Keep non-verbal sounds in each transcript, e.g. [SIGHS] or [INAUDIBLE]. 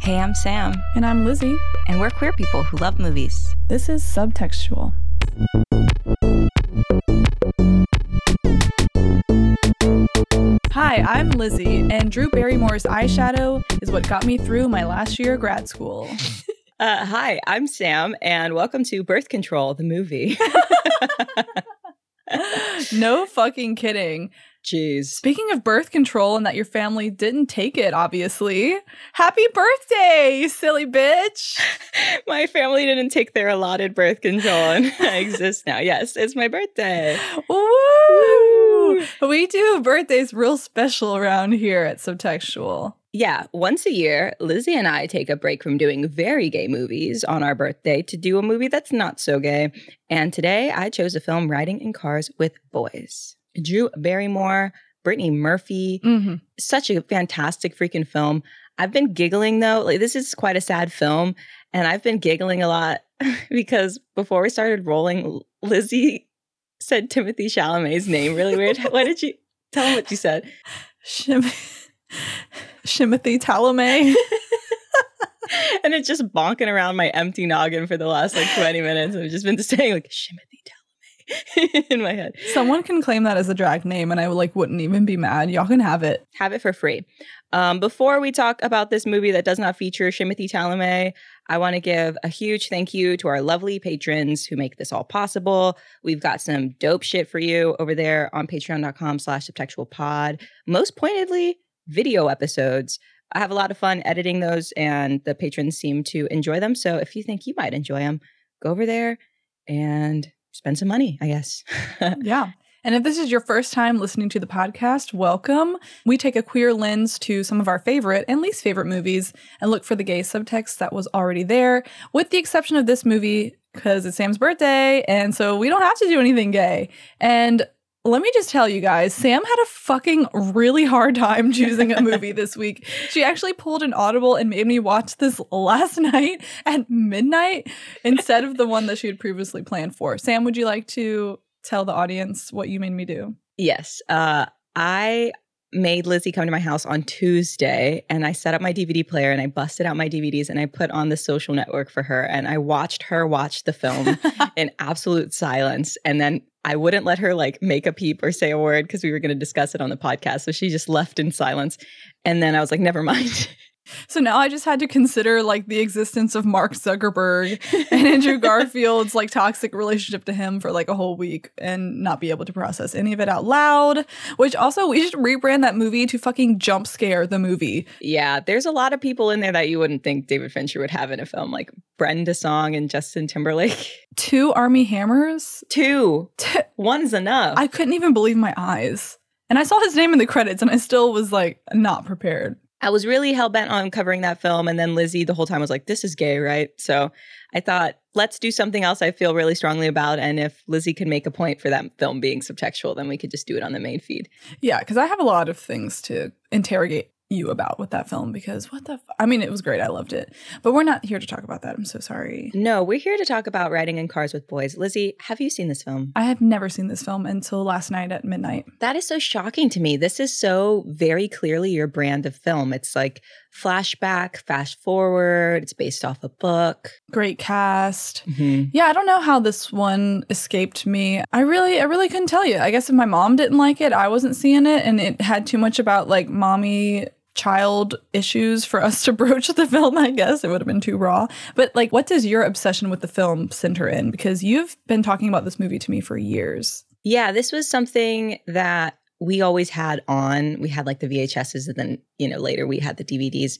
Hey, I'm Sam, And I'm Lizzie. and we're queer people who love movies. This is Subtextual. Hi, I'm Lizzie, and Drew Barrymore's eyeshadow is what got me through my last year of grad school. [LAUGHS] Uh, hi, I'm Sam, and welcome to Birth Control, the movie. [LAUGHS] no fucking kidding. Jeez. Speaking of birth control and that your family didn't take it, obviously, happy birthday, you silly bitch. [LAUGHS] My family didn't take their allotted birth control, and [LAUGHS] I exist now. Yes, it's my birthday. Woo! We do birthdays real special around here at Subtextual. Yeah, once a year, Lizzie and I take a break from doing very gay movies on our birthday to do a movie that's not so gay. And today I chose a film Riding in Cars with Boys. Drew Barrymore, Brittany Murphy, Mm-hmm. such a fantastic freaking film. I've been giggling though. Like this is quite a sad film, and I've been giggling a lot [LAUGHS] because before we started rolling, Lizzie said Timothée Chalamet's name really weird. [LAUGHS] what did you tell him what you said? Shim- [LAUGHS] Shimothy Talamay. and it's just bonking around my empty noggin for the last like 20 minutes. I've just been saying like Shimothy Chalamet [LAUGHS] in my head. Someone can claim that as a drag name, and I like wouldn't even be mad. Y'all can have it. have it for free. Um, before we talk about this movie that does not feature Shimothy Chalamet, I want to give a huge thank you to our lovely patrons who make this all possible. We've got some dope shit for you over there on patreon.com slash subtextual pod. Most pointedly, video episodes. I have a lot of fun editing those and the patrons seem to enjoy them. So if you think you might enjoy them, go over there and spend some money, I guess. [LAUGHS] Yeah. And if this is your first time listening to the podcast, welcome. We take a queer lens to some of our favorite and least favorite movies and look for the gay subtext that was already there, with the exception of this movie, because it's Sam's birthday. And so we don't have to do anything gay. And let me just tell you guys, Sam had a fucking really hard time [LAUGHS] choosing a movie this week. She actually pulled an audible and made me watch this last [LAUGHS] night at midnight instead of the one that she had previously planned for. Sam, would you like to tell the audience what you made me do? Yes. Uh, I made Lizzie come to my house on Tuesday and I set up my DVD player and I busted out my DVDs and I put on the social network for her and I watched her watch the film [LAUGHS] in absolute silence. And then I wouldn't let her like make a peep or say a word because we were going to discuss it on the podcast. So she just left in silence. And then I was like, never mind. [LAUGHS] So now I just had to consider like the existence of Mark Zuckerberg [LAUGHS] and Andrew Garfield's like toxic relationship to him for like a whole week and not be able to process any of it out loud. Which also we should rebrand that movie to fucking jump scare the movie. yeah, there's a lot of people in there that you wouldn't think David Fincher would have in a film, like Brenda Song and Justin Timberlake. [LAUGHS] Two Armie Hammers. Two. T- One's enough. I couldn't even believe my eyes. And I saw his name in the credits and I still was like not prepared. I was really hell bent on covering that film. And then Lizzie the whole time was like, this is gay, right? So I thought, let's do something else I feel really strongly about. And if Lizzie could make a point for that film being subtextual, then we could just do it on the main feed. Yeah, because I have a lot of things to interrogate you about with that film because what the f- I mean, it was great. I loved it. But we're not here to talk about that. I'm so sorry. No, we're here to talk about riding in cars with boys. Lizzie, have you seen this film? I have never seen this film until last night at midnight. That is so shocking to me. This is so very clearly your brand of film. It's like flashback, fast forward, it's based off a book. Great cast. Mm-hmm. Yeah, I don't know how this one escaped me. I really I really couldn't tell you. I guess if my mom didn't like it, I wasn't seeing it and it had too much about like mommy child issues for us to [LAUGHS] broach the film, I guess. It would have been too raw. But like what does your obsession with the film center in? Because you've been talking about this movie to me for years. Yeah, this was something that we always had on. We had like the VHSs, and then, you know, later we had the DVDs.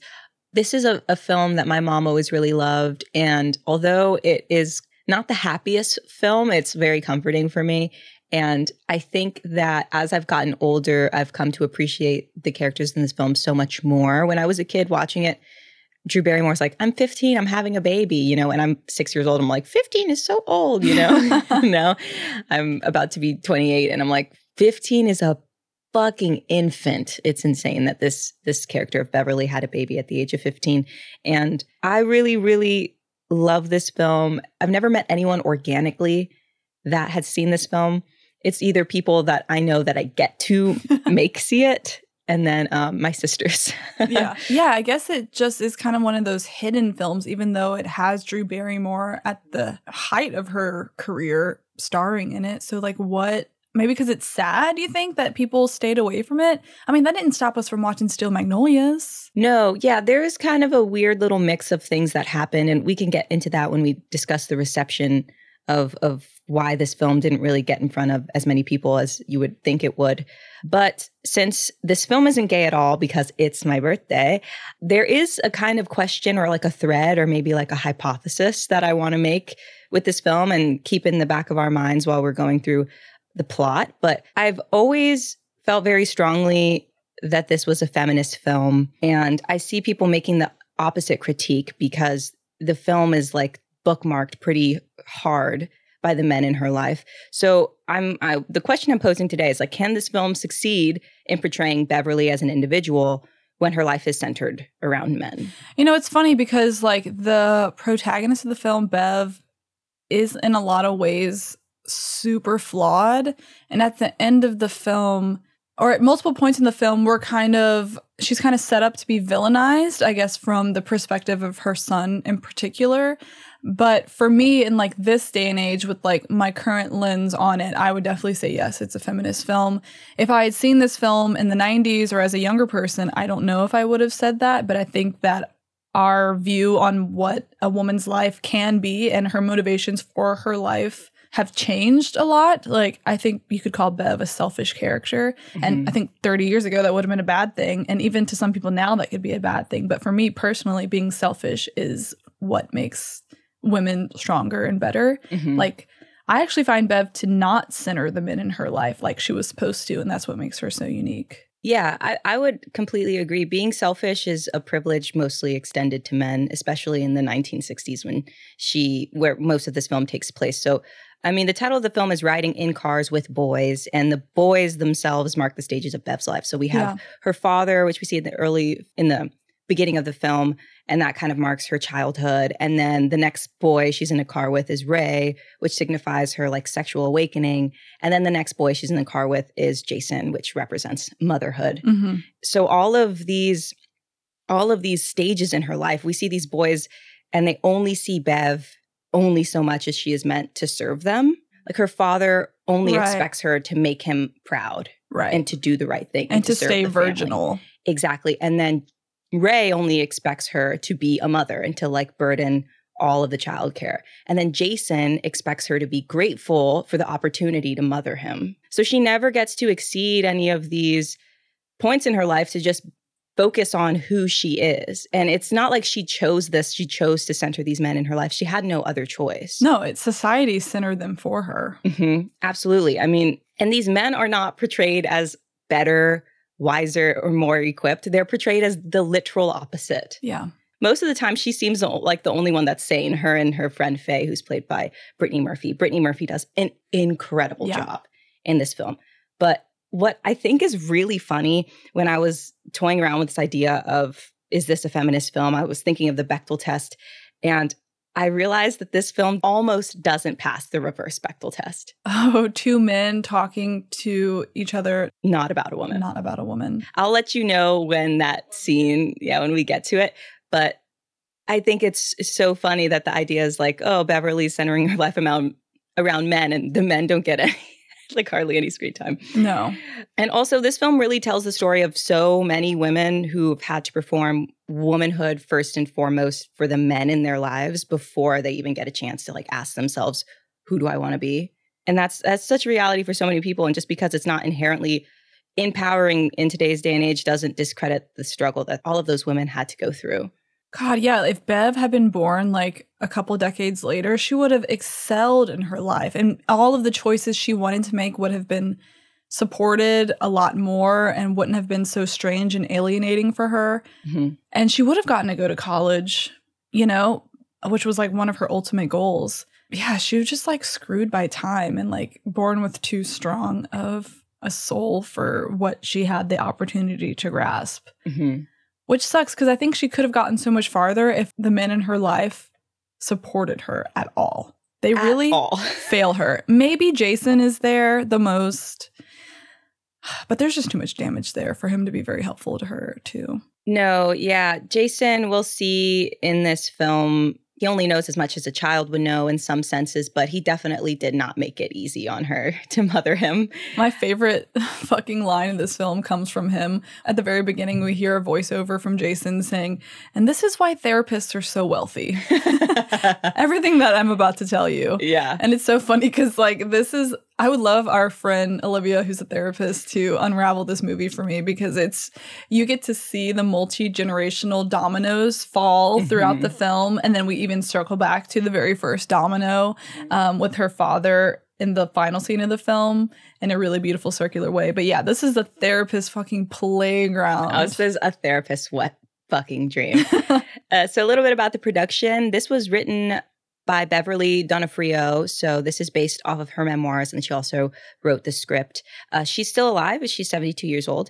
This is a, a film that my mom always really loved. And although it is not the happiest film, it's very comforting for me. And I think that as I've gotten older, I've come to appreciate the characters in this film so much more. When I was a kid watching it, Drew Barrymore's like, I'm 15, I'm having a baby, you know, and I'm six years old. I'm like, 15 is so old, you know? [LAUGHS] [LAUGHS] no, I'm about to be 28 and I'm like, 15 is a fucking infant. It's insane that this this character of Beverly had a baby at the age of 15. And I really, really love this film. I've never met anyone organically that had seen this film. It's either people that I know that I get to [LAUGHS] make see it and then um, my sisters. [LAUGHS] yeah. Yeah. I guess it just is kind of one of those hidden films, even though it has Drew Barrymore at the height of her career starring in it. So, like, what? Maybe because it's sad, do you think that people stayed away from it? I mean, that didn't stop us from watching Steel Magnolias. No, yeah, there is kind of a weird little mix of things that happen, and we can get into that when we discuss the reception of of why this film didn't really get in front of as many people as you would think it would. But since this film isn't gay at all because it's my birthday, there is a kind of question or like a thread or maybe like a hypothesis that I want to make with this film and keep in the back of our minds while we're going through the plot. But I've always felt very strongly that this was a feminist film. And I see people making the opposite critique because the film is like bookmarked pretty hard by the men in her life. So I'm I, the question I'm posing today is like, can this film succeed in portraying Beverly as an individual when her life is centered around men? You know, it's funny because like the protagonist of the film, Bev, is in a lot of ways super flawed, and at the end of the film. Or at multiple points in the film, we're kind of, she's kind of set up to be villainized, I guess, from the perspective of her son in particular. But for me, in like this day and age, with like my current lens on it, I would definitely say yes, it's a feminist film. If I had seen this film in the 90s or as a younger person, I don't know if I would have said that, but I think that our view on what a woman's life can be and her motivations for her life have changed a lot. Like, I think you could call Bev a selfish character. Mm-hmm. And I think 30 years ago, that would have been a bad thing. And even to some people now, that could be a bad thing. But for me personally, being selfish is what makes women stronger and better. Mm-hmm. Like I actually find Bev to not center the men in her life like she was supposed to, and that's what makes her so unique. Yeah, I, I would completely agree. Being selfish is a privilege mostly extended to men, especially in the 1960s when she, where most of this film takes place. So, I mean, the title of the film is Riding in Cars with Boys, and the boys themselves mark the stages of Bev's life. So we have yeah. her father, which we see in the early, in the beginning of the film, and that kind of marks her childhood. And then the next boy she's in a car with is Ray, which signifies her like sexual awakening. And then the next boy she's in the car with is Jason, which represents motherhood. Mm-hmm. So all of these all of these stages in her life, we see these boys and they only see Bev only so much as she is meant to serve them. Like her father only right. expects her to make him proud. Right. And to do the right thing. And, and to, to stay virginal. Family. Exactly. And then Ray only expects her to be a mother and to like burden all of the childcare. And then Jason expects her to be grateful for the opportunity to mother him. So she never gets to exceed any of these points in her life to just focus on who she is. And it's not like she chose this, she chose to center these men in her life. She had no other choice. No, it's society centered them for her. Mm-hmm. Absolutely. I mean, and these men are not portrayed as better wiser or more equipped. They're portrayed as the literal opposite. Yeah. Most of the time, she seems like the only one that's sane. Her and her friend Faye, who's played by Brittany Murphy. Brittany Murphy does an incredible yeah. job in this film. But what I think is really funny when I was toying around with this idea of is this a feminist film? I was thinking of the Bechdel test. And I realized that this film almost doesn't pass the reverse Bechdel test. [LAUGHS] Oh, two men talking to each other. Not about a woman. Not about a woman. I'll let you know when that scene, yeah, when we get to it. But I think it's so funny that the idea is like, oh, Beverly's centering her life around, around men and the men don't get any [LAUGHS] like hardly any screen time. No. And also, this film really tells the story of so many women who've had to perform womanhood first and foremost for the men in their lives before they even get a chance to like ask themselves, who do I want to be? And that's that's such a reality for so many people. And just because it's not inherently empowering in today's day and age doesn't discredit the struggle that all of those women had to go through. God, yeah, if Bev had been born like a couple decades later, she would have excelled in her life and all of the choices she wanted to make would have been supported a lot more and wouldn't have been so strange and alienating for her. Mm-hmm. And she would have gotten to go to college, you know, which was like one of her ultimate goals. Yeah, she was just like screwed by time and like born with too strong of a soul for what she had the opportunity to grasp. Mm-hmm which sucks because I think she could have gotten so much farther if the men in her life supported her at all. They at really all. [LAUGHS] fail her. Maybe Jason is there the most. But there's just too much damage there for him to be very helpful to her, too. No, yeah. Jason, we'll see in this film, he only knows as much as a child would know in some senses, but he definitely did not make it easy on her [LAUGHS] to mother him. My favorite [LAUGHS] fucking line in this film comes from him. At the very beginning, we hear a voiceover from Jason saying, And this is why therapists are so wealthy. [LAUGHS] Everything that I'm about to tell you. Yeah. And it's so funny because, like, this is, I would love our friend Olivia, who's a therapist, to unravel this movie for me because it's, you get to see the multi generational dominoes fall throughout the film. And then we even circle back to the very first domino um, with her father in the final scene of the film in a really beautiful circular way. But yeah, this is a therapist fucking playground. Oh, this is a therapist what fucking dream. [LAUGHS] uh, so, a little bit about the production. This was written by Beverly Donofrio. So, this is based off of her memoirs, and she also wrote the script. Uh, she's still alive, she's 72 years old.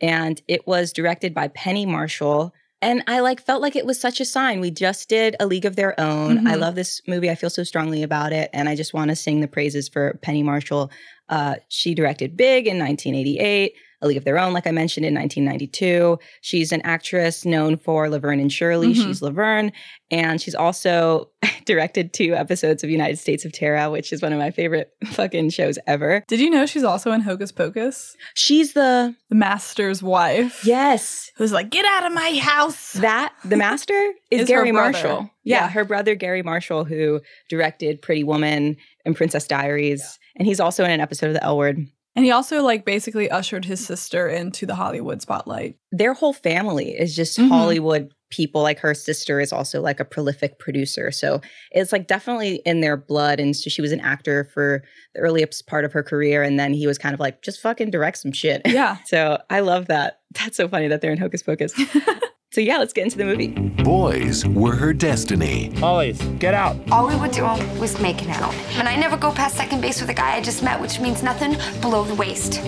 And it was directed by Penny Marshall. And I like felt like it was such a sign. We just did A League of Their Own. I Mhm. love this movie. I feel so strongly about it. And I just want to sing the praises for Penny Marshall. Uh, she directed Big in 1988. A League of Their Own, like I mentioned, in 1992. She's an actress known for Laverne and Shirley. Mhm. She's Laverne. And she's also [LAUGHS] directed two episodes of United States of Tara, which is one of my favorite [LAUGHS] fucking shows ever. Did you know she's also in Hocus Pocus? She's the, The master's wife. yes, Who's like, get out of my house. that, the master [LAUGHS] is, Is Garry. Marshall. Yeah, Yeah. her brother, Garry Marshall, who directed Pretty Woman and Princess Diaries. And he's also in an episode of The L Word. And he also like basically ushered his sister into the Hollywood spotlight. their whole family is just Mhm. Hollywood people. Like her sister is also like a prolific producer. So it's like definitely in their blood. And so she was an actor for the earliest part of her career. And then he was kind of like, just fucking direct some shit. Yeah. [LAUGHS] so I love that. That's so funny that they're in Hocus Pocus. [LAUGHS] so yeah, let's get into the movie. Boys were her destiny. Hollies, get out. All we would do was making out. And I never go past second base with a guy I just met, which means nothing below the waist.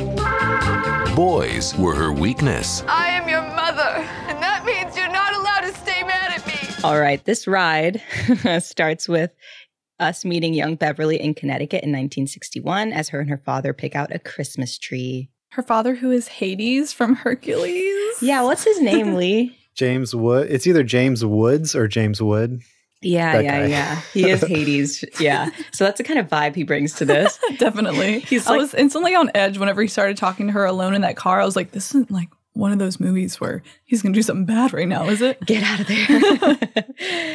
Boys were her weakness. I am your mother, and that means you're not allowed to stay mad at me. All right, this ride [LAUGHS] starts with us meeting young Beverly in Connecticut in 1961 as her and her father pick out a Christmas tree. Her father, who is Hades from Hercules. Yeah, what's his name, Lee? James Wood. It's either James Woods or James Wood. Yeah, That yeah, guy. yeah. He is [LAUGHS] Hades. Yeah. So that's the kind of vibe he brings to this. [LAUGHS] Definitely. He's I like- was instantly on edge whenever he started talking to her alone in that car. I was like, this isn't like one of those movies where he's going to do something bad right now, is it? Get out of there.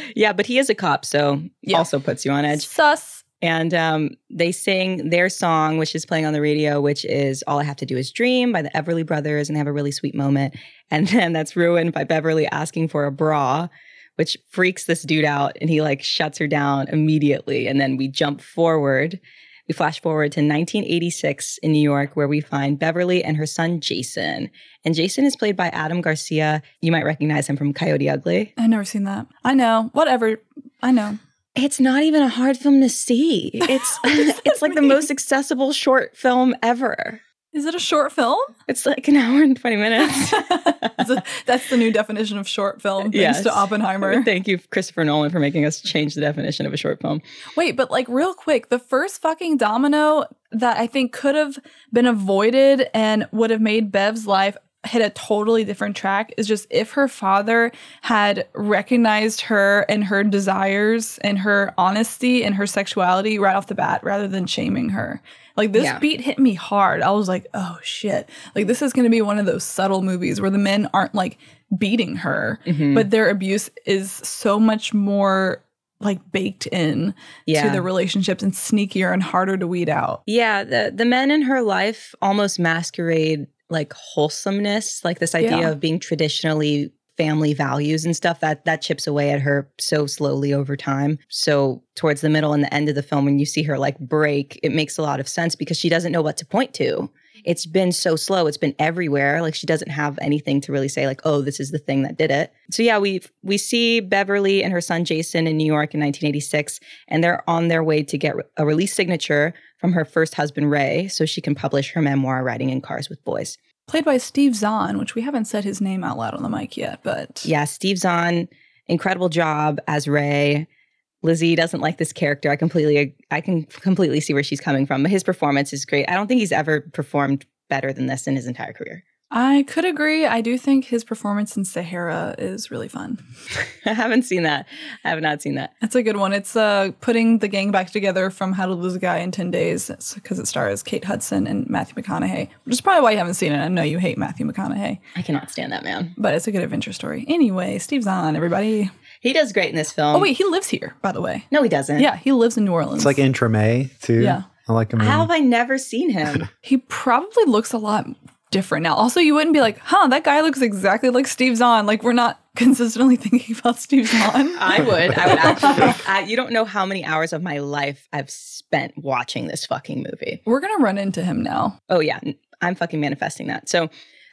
[LAUGHS] yeah, but he is a cop, so Yeah. also puts you on edge. Sus. And um, they sing their song, which is playing on the radio, which is All I Have to Do Is Dream by the Everly Brothers, and they have a really sweet moment. [LAUGHS] And then that's ruined by Beverly asking for a bra, which freaks this dude out. And he like shuts her down immediately. And then we jump forward. We flash forward to 1986 in New York, where we find Beverly and her son Jason. And Jason is played by Adam Garcia. You might recognize him from Coyote Ugly. I've never seen that. I know. Whatever. I know. It's not even a hard film to see. [LAUGHS] It's [LAUGHS] it's like the most accessible short film ever. Is it a short film? It's like an hour and 20 minutes. [LAUGHS] That's the new definition of short film, thanks Yes. to Oppenheimer. Thank you, Christopher Nolan, for making us change the definition of a short film. Wait, but like real quick, the first fucking domino that I think could have been avoided and would have made Bev's life hit a totally different track is just if her father had recognized her and her desires and her honesty and her sexuality right off the bat rather than shaming her. Like this Yeah. beat hit me hard. I was like, "Oh shit." Like this is going to be one of those subtle movies where the men aren't like beating her, Mhm. but their abuse is so much more like baked in Yeah. to the relationships and sneakier and harder to weed out. Yeah, the the men in her life almost masquerade like wholesomeness, like this idea Yeah. of being traditionally family values and stuff that that chips away at her so slowly over time. So towards the middle and the end of the film when you see her like break, it makes a lot of sense because she doesn't know what to point to. It's been so slow, it's been everywhere. Like she doesn't have anything to really say like, "Oh, this is the thing that did it." So yeah, we we see Beverly and her son Jason in New York in 1986 and they're on their way to get a release signature from her first husband Ray so she can publish her memoir Riding in Cars with Boys. Played by Steve Zahn, which we haven't said his name out loud on the mic yet, but Yeah, Steve Zahn, incredible job as Ray. Lizzie doesn't like this character. I completely, I can completely see where she's coming from. But his performance is great. I don't think he's ever performed better than this in his entire career. I could agree. I do think his performance in Sahara is really fun. [LAUGHS] I haven't seen that. I have not seen that. That's a good one. It's uh, putting the gang back together from How to Lose a Guy in 10 Days because it stars Kate Hudson and Matthew McConaughey, which is probably why you haven't seen it. I know you hate Matthew McConaughey, I cannot stand that man. but it's a good adventure story. Anyway, Steve Zahn, everybody. He does great in this film. Oh, wait, he lives here, by the way. no, he doesn't. Yeah, he lives in New Orleans. It's like in Treme too. Yeah. I like him. How have I never seen him? [LAUGHS] he probably looks a lot different now. Also, you wouldn't be like, huh, that guy looks exactly like Steve Zahn. Like, we're not [LAUGHS] consistently thinking about Steve Zahn. I would. I would actually. [LAUGHS] I, you don't know how many hours of my life I've spent watching this fucking movie. we're going to run into him now. Oh yeah, I'm fucking manifesting that. So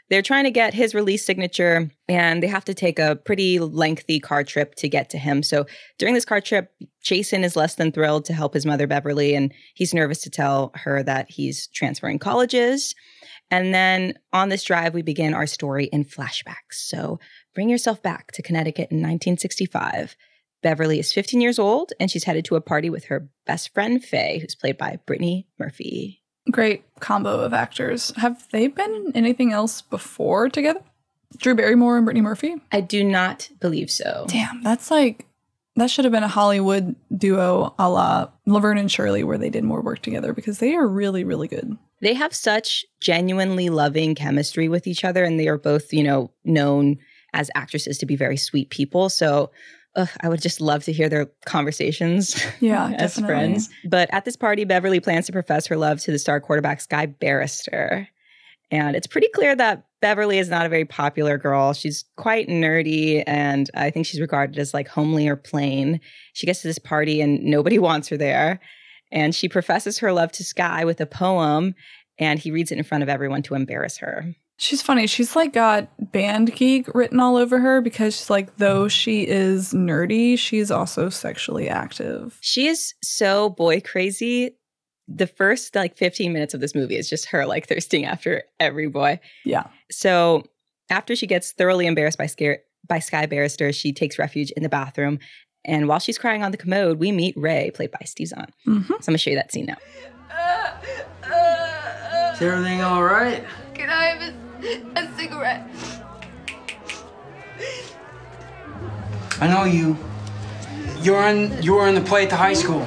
they're trying to get his release signature and they have to take a pretty lengthy car trip to get to him. So during this car trip, Jason is less than thrilled to help his mother Beverly and he's nervous to tell her that he's transferring colleges. And then on this drive we begin our story in flashbacks. So bring yourself back to Connecticut in 1965. Beverly is 15 years old and she's headed to a party with her best friend Faye, who's played by Brittany Murphy. Great combo of actors. Have they been in anything else before together? Drew Barrymore and Brittany Murphy? I do not believe so. Damn, that's like, that should have been a Hollywood duo a la Laverne and Shirley where they did more work together because they are really, really good. They have such genuinely loving chemistry with each other, and they are both, you know, known as actresses to be very sweet people. So ugh, I would just love to hear their conversations Yeah, [LAUGHS] as definitely. friends. But at this party, Beverly plans to profess her love to the star quarterback Sky Barrister. And it's pretty clear that Beverly is not a very popular girl. She's quite nerdy, and I think she's regarded as like homely or plain. She gets to this party, and nobody [LAUGHS] wants her there. And she professes her love to Sky with a poem, and he reads it in front of everyone to embarrass her. She's funny. She's like got band geek written all over her because she's like, though she is nerdy, she's also sexually active. She is so boy crazy. The first like 15 minutes of this movie is just her like thirsting after every boy. Yeah. So after she gets thoroughly embarrassed by scare by Sky Barrister, she takes refuge in the bathroom. And while she's crying on the commode, we meet Ray, played by Steve Zahn. hmm So I'm gonna show you that scene now. Is everything all right? Can I have a, [LAUGHS] a cigarette? I know you. You were in you were in the play at the high school.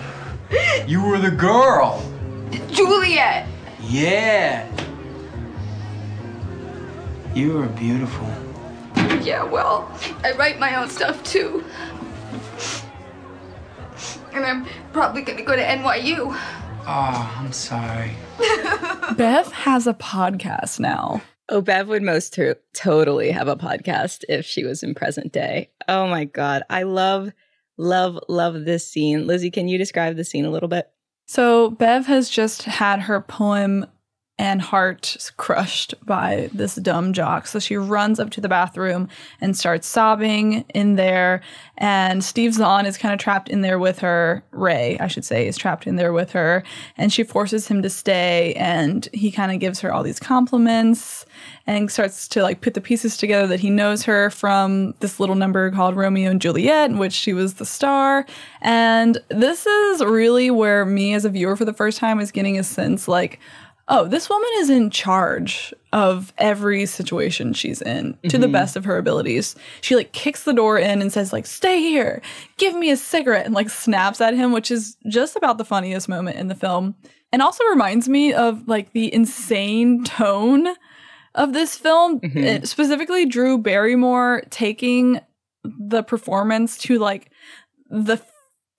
You were the girl. Juliet! Yeah. You were beautiful. Yeah, well, I write my own stuff too. And I'm probably gonna go to NYU. Oh, ah, I'm sorry. [LAUGHS] Beth has a podcast now. Oh, Bev would most to- totally have a podcast if she was in present day. Oh my God. I love, love, love this scene. Lizzie, can you describe the scene a little bit? So Bev has just had her poem and heart crushed by this dumb jock. So she runs up to the bathroom and starts sobbing in there. And Steve Zahn is kind of trapped in there with her. Ray, I should say, is trapped in there with her. And she forces him to stay. And he kind of gives her all these compliments and starts to like put the pieces together that he knows her from this little number called Romeo and Juliet, in which she was the star. And this is really where me as a viewer for the first time is getting a sense like, oh, this woman is in charge of every situation she's in to the best of her abilities. She like kicks the door in and says like, "Stay here. Give me a cigarette." and like snaps at him, which is just about the funniest moment in the film. And also reminds me of like the insane tone of this film, Mhm. Uh, specifically Drew Barrymore taking the performance to like the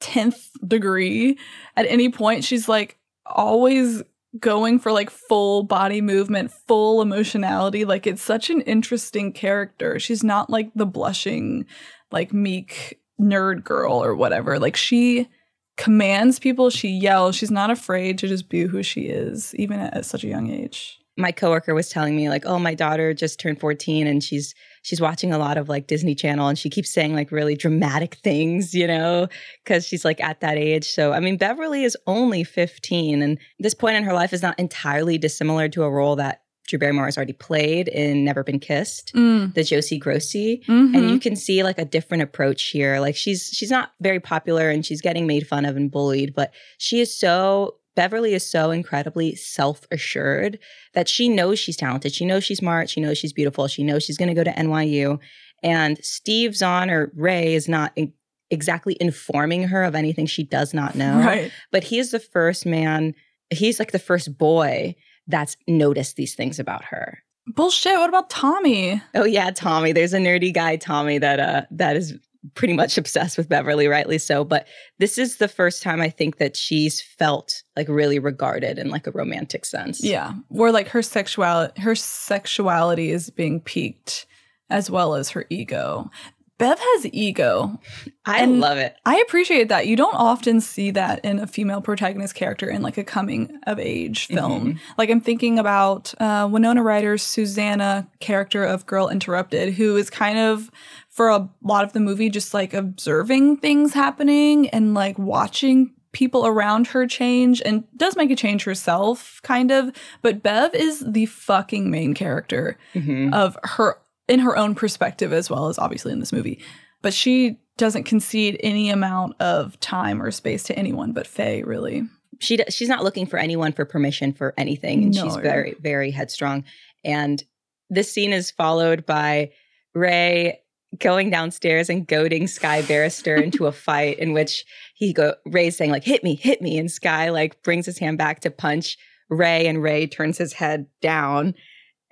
10th degree at any point. She's like always going for like full body movement, full emotionality. Like it's such an interesting character. She's not like the blushing, like meek nerd girl or whatever. Like she commands people, she yells. She's not afraid to just be who she is, even at such a young age. my coworker was telling me like, "Oh, my daughter just turned 14 and she's she's watching a lot of like Disney Channel and she keeps saying like really dramatic things, you know, cuz she's like at that age." So, I mean, Beverly is only 15 and this point in her life is not entirely dissimilar to a role that Drew Barrymore has already played in Never Been Kissed, Mm. the Josie Grossie. Mhm. And you can see like a different approach here. Like she's she's not very popular and she's getting made fun of and bullied, but she is so Beverly is so incredibly self assured that she knows she's talented. She knows she's smart. She knows she's beautiful. She knows she's going to go to NYU. And Steve Zahn or Ray is not in- exactly informing her of anything she does not know. Right. But he is the first man, he's like the first boy that's noticed these things about her. Bullshit. What about Tommy? Oh yeah, Tommy. There's a nerdy guy, Tommy, that uh that is pretty much [LAUGHS] obsessed with Beverly, rightly so. But this is the first time I think that she's felt like really regarded in like a romantic sense. Yeah. Where like her sexuality her sexuality is being piqued as well as her ego. Bev has ego. I And- love it. I appreciate that. You don't often see that in a female protagonist character in like a coming of age film. Like I'm thinking about uh, Winona Ryder's Susanna character of Girl Interrupted, who is kind of for a lot of the movie just like observing things happening and like watching people around her change and does make a change herself kind of but bev is the fucking main character Mhm. of her in her own perspective as well as obviously in this movie. But she doesn't concede any amount of time or space to anyone but Faye, really. She she's not looking for anyone for permission for anything, and she's very very headstrong. And this scene is followed by Ray going downstairs and goading Sky Barrister into a fight in which he go Ray's saying like hit me, hit me, and Sky like brings his hand back to punch Ray, and Ray turns his head down.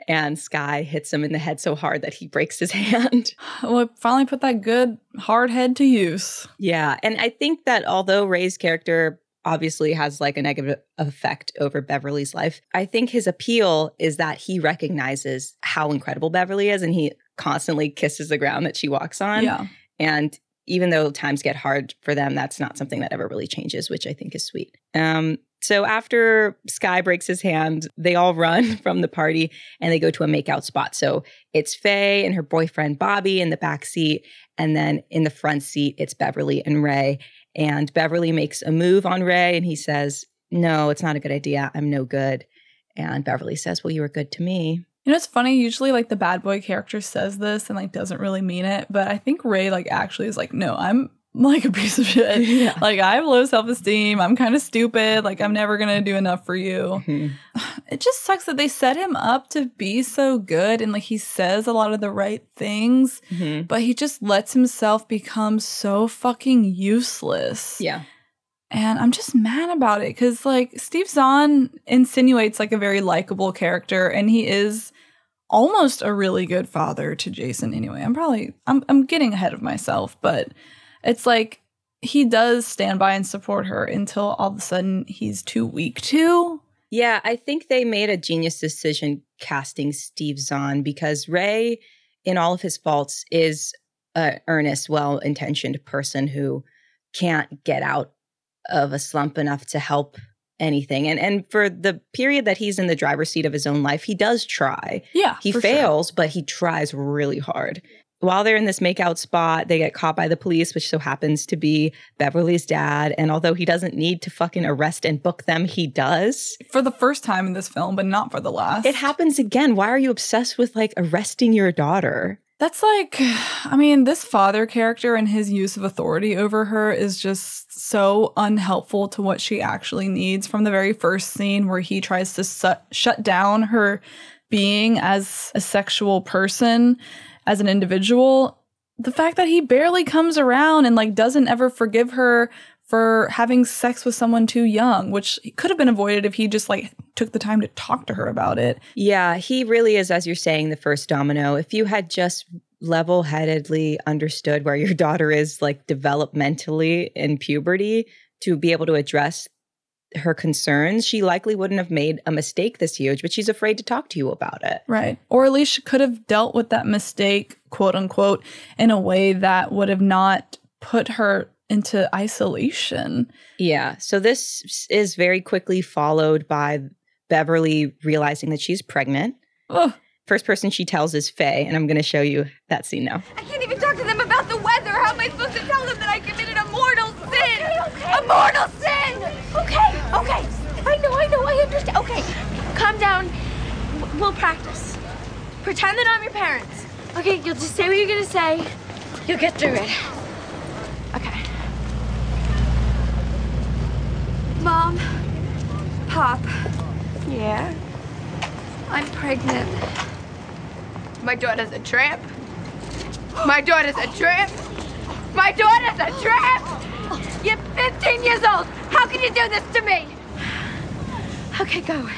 And Sky hits him in the head so hard that he breaks his [LAUGHS] hand. Well, finally put that good hard head to use. Yeah. And I think that although Ray's character obviously has like a negative effect over Beverly's life, I think his appeal is that he recognizes how incredible Beverly is and he constantly kisses the ground that she walks on. yeah. And even though times get hard for them, that's not something that ever really changes, which I think is sweet. Um, so after Sky breaks his hand, they all run [LAUGHS] from the party and they go to a makeout spot. So it's Faye and her boyfriend Bobby in the back seat, and then in the front seat it's Beverly and Ray. And Beverly makes a move on Ray, and he says, "No, it's not a good idea. I'm no good." And Beverly says, "Well, you were good to me." You know, it's funny. Usually, like the bad boy character says this and like doesn't really mean it, but I think Ray like actually is like, no, I'm like a piece of shit. [LAUGHS] Yeah. Like I have low self esteem. I'm kind of stupid. Like I'm never gonna do enough for you. Mhm. [SIGHS] It just sucks that they set him up to be so good and like he says a lot of the right things, Mhm. but he just lets himself become so fucking useless. Yeah. And I'm just mad about it because, like, Steve Zahn insinuates like a very likable character, and he is almost a really good father to Jason. Anyway, I'm probably I'm I'm getting ahead of myself, but it's like he does stand by and support her until all of a sudden he's too weak to. Yeah, I think they made a genius decision casting Steve Zahn because Ray, in all of his faults, is a earnest, well-intentioned person who can't get out of a slump enough to help anything. And and for the period that he's in the driver's seat of his own life, he does try. Yeah, He for sure. fails, but he tries really hard. While they're in this makeout spot, they get caught by the police, which so happens to be Beverly's dad. And although he doesn't need to fucking arrest and book them, he does. for the first time in this film, but not for the last. It happens again. Why are you obsessed with like arresting your daughter? That's like, [SIGHS] I mean, this father character and his use of authority over her is just so unhelpful to what she actually needs from the very first scene where he tries to su- shut down her being as a sexual person, as an individual. The fact that he barely comes around and like doesn't ever forgive her for having sex with someone too young, which could have been avoided if he just like took the time to talk to her about it. Yeah, he really is, as you're saying, the first domino. If you had just level headedly understood where your [LAUGHS] daughter is like developmentally in puberty to be able to address her concerns, she likely wouldn't have made a mistake this huge, but she's afraid to talk to you about it. Right. Or at least she could have dealt with that mistake, quote unquote, in a way that would have not put her into isolation. Yeah. So this is very quickly followed by Beverly realizing that she's pregnant. Ugh. First person she tells is Faye, and I'm going to show you that scene now. I can't even talk to them about the weather. How am I supposed to tell them that I committed a mortal sin? Okay, okay. A mortal sin! Okay, okay. I know, I know, I understand. Okay, calm down. We'll practice. Pretend that I'm your parents. Okay, you'll just say what you're gonna say. You'll get through it. Okay. Mom, Pop. Yeah? I'm pregnant. My daughter's a tramp. My daughter's a tramp. My daughter's a tramp. You're 15 years old. How can you do this to me? [SIGHS] Okay, go.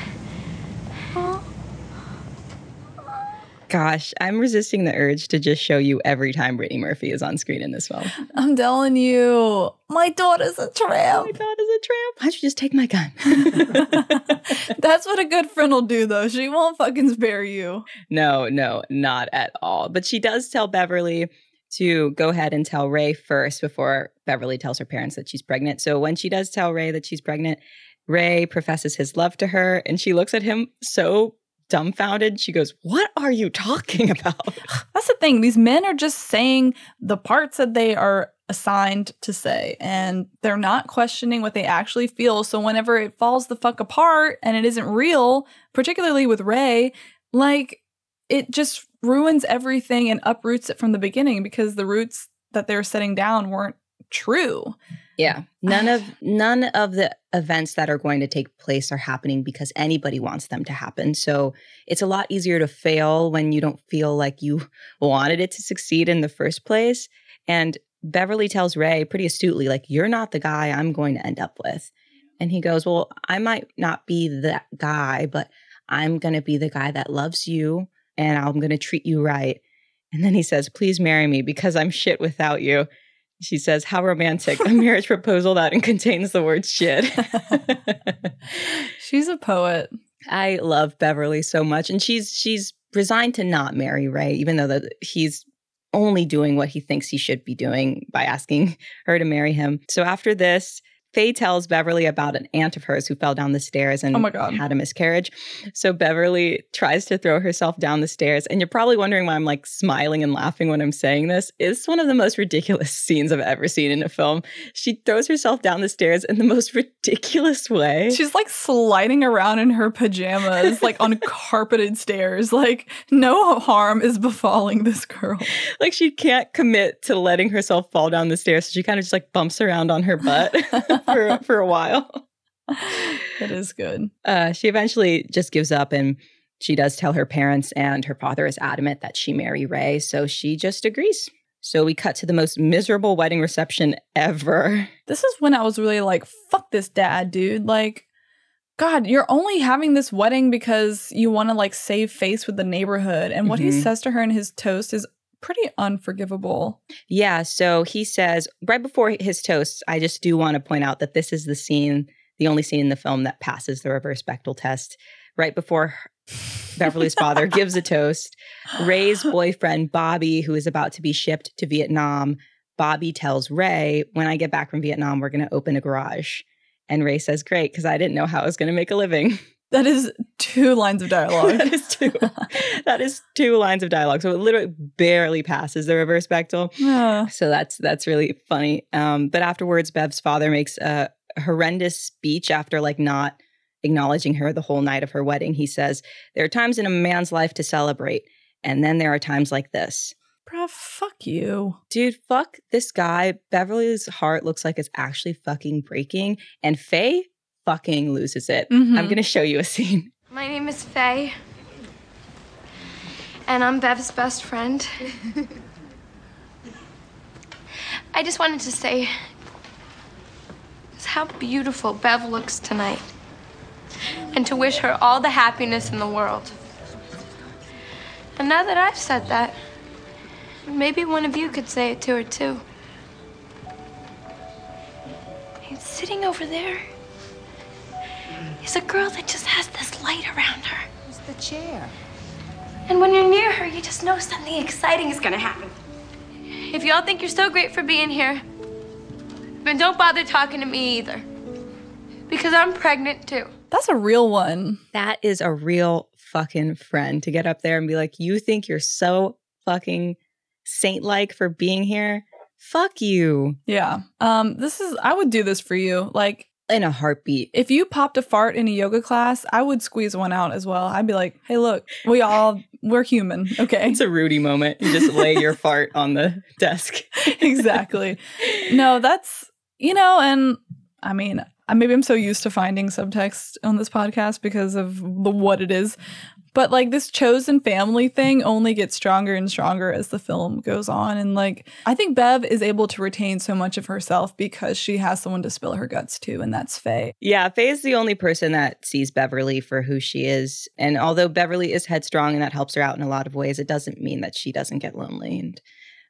Gosh, I'm resisting the urge to just show you every time Brittany Murphy is on screen in this film. I'm telling you, my daughter's a tramp. my daughter's a tramp? Why don't you just take my gun? [LAUGHS] That's what a good friend will do, though. She won't fucking spare you. no, no, not at all. But she does tell Beverly to go ahead and tell Ray first before Beverly tells her parents that she's pregnant. So when she does tell Ray that she's pregnant, Ray professes his love to her and she looks at him so dumbfounded. She goes, What are you talking [LAUGHS] about? That's the thing. These men are just saying the parts that they are assigned to say, and they're not questioning what they actually feel. So whenever it falls the fuck apart and it isn't real, particularly with Ray, like it just ruins everything and uproots it from the beginning because the roots that they're setting down weren't true. Yeah. None of [SIGHS] none of the events that are going to take place are happening because anybody wants them to happen. So it's a lot easier to fail when you don't feel like you [LAUGHS] wanted it to succeed in the first place. And Beverly tells Ray pretty astutely, like, you're not the guy I'm going to end up with. And he goes, Well, I might not be that guy, but I'm going to be the guy that loves you and I'm going to treat you right. And then he says, Please marry me because I'm shit without you. She says, How romantic. A marriage proposal that [LAUGHS] contains the word shit. [LAUGHS] She's a poet. I love Beverly so much. And she's she's resigned to not marry Ray, even though that he's only doing what he thinks he should be doing by asking her to marry him. So after this, Faye tells Beverly about an aunt of hers who fell down the stairs and Oh my God. had a miscarriage. So Beverly tries to throw herself down the stairs. And you're probably wondering why I'm like smiling and laughing when I'm saying this. It's one of the most ridiculous [LAUGHS] scenes I've ever seen in a film. She throws herself down the stairs in the most [LAUGHS] ridiculous way. She's like sliding around in her pajamas, like on [LAUGHS] carpeted stairs. Like, no harm is befalling this girl. like she can't commit to letting herself fall down the stairs. So she kind of just like bumps around on her butt for for a while. It is good. Uh, she eventually just gives up and she does tell her parents, and her father is adamant that she marry Ray. So she just agrees. So we cut to the most miserable wedding reception ever. This is when I was really like, fuck this dad, dude. Like, God, you're only having this wedding because you want to like save face with the neighborhood. And what he Mhm. says to her in his toast is pretty unforgivable. Yeah. So he says right before his toast, I just do want to point out that this is the scene, the only scene in the film that passes the reverse Bechdel test. Right before [LAUGHS] Beverly's father gives a toast, Ray's [GASPS] boyfriend, Bobby, who is about to be shipped to Vietnam, Bobby tells Ray, when I get back from Vietnam, we're going to open a garage. And Ray says, Great, because I didn't know how I was going to make a living. [LAUGHS] That is two lines of dialogue. [LAUGHS] that is two. that is two lines of dialogue. So it literally barely passes the reverse Bechdel. Yeah. So that's that's really funny. Um, but afterwards, Bev's father makes a horrendous speech after like not acknowledging her the whole night of her wedding. He says, "There are times in a man's life to celebrate, and then there are times like this." Bruh, fuck you. Dude, fuck this guy. Beverly's heart looks like it's actually fucking breaking, and Faye fucking loses it. Mhm. I'm gonna show you a scene. [LAUGHS] My name is Faye. And I'm Bev's best friend. [LAUGHS] I just wanted to say how beautiful Bev looks tonight. And to wish her all the happiness in the world. And now that I've said that, maybe one of you could say it to her too. He's sitting over there is a girl that just has this light around her. It's the chair. And when you're near her, you just know something exciting is gonna happen. If y'all think you're so great for being here, then don't bother talking to me either. Because I'm pregnant too. That's a real one. That is a real fucking friend to get up there and be like, "You think you're so fucking saint-like for being here? Fuck you." Yeah. Um, this is I would do this for you. Like In a heartbeat. if you popped a fart in a yoga class, I would squeeze one out as well. I'd be like, hey, look, we all we're human. Okay. It's a Rudy moment. You just lay your [LAUGHS] fart on the desk. exactly. No, that's you know, and I mean, maybe I'm so used to finding subtext on this podcast because of the what it is. But like this chosen family thing only gets stronger and stronger as the film goes on. And like, I think Bev is able to retain so much of herself because she has someone to spill her guts to, and that's Faye. Yeah, Faye is the only person that sees Beverly for who she is. And although Beverly is headstrong and that helps her out in a lot of ways, it doesn't mean that she doesn't get lonely. And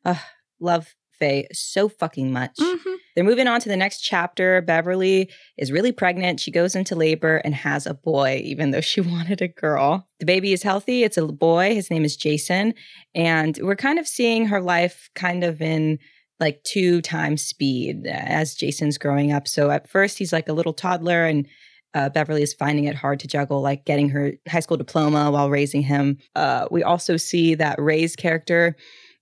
uh, love Faye so fucking much. Mm-hmm. They're moving on to the next chapter. Beverly is really pregnant. She goes into labor and has a boy, even though she [LAUGHS] wanted a girl. The baby is healthy. It's a boy. His name is Jason. And we're kind of seeing her life kind of in like two times speed as Jason's growing up. So at first, he's like a little toddler, and uh, Beverly is finding it hard to juggle, like getting her high school diploma while raising him. Uh, we also see that Ray's character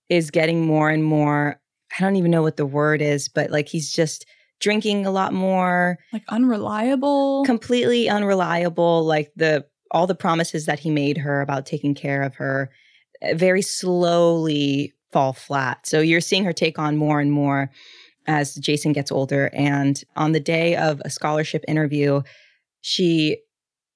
is getting more and more I don't even know what the word is, but like he's just drinking a lot more, Like unreliable. completely unreliable. Like the all the promises that he made her about taking care of her uh, very slowly fall flat. So you're seeing her take on more and more as Jason gets older. And on the day of a scholarship interview, she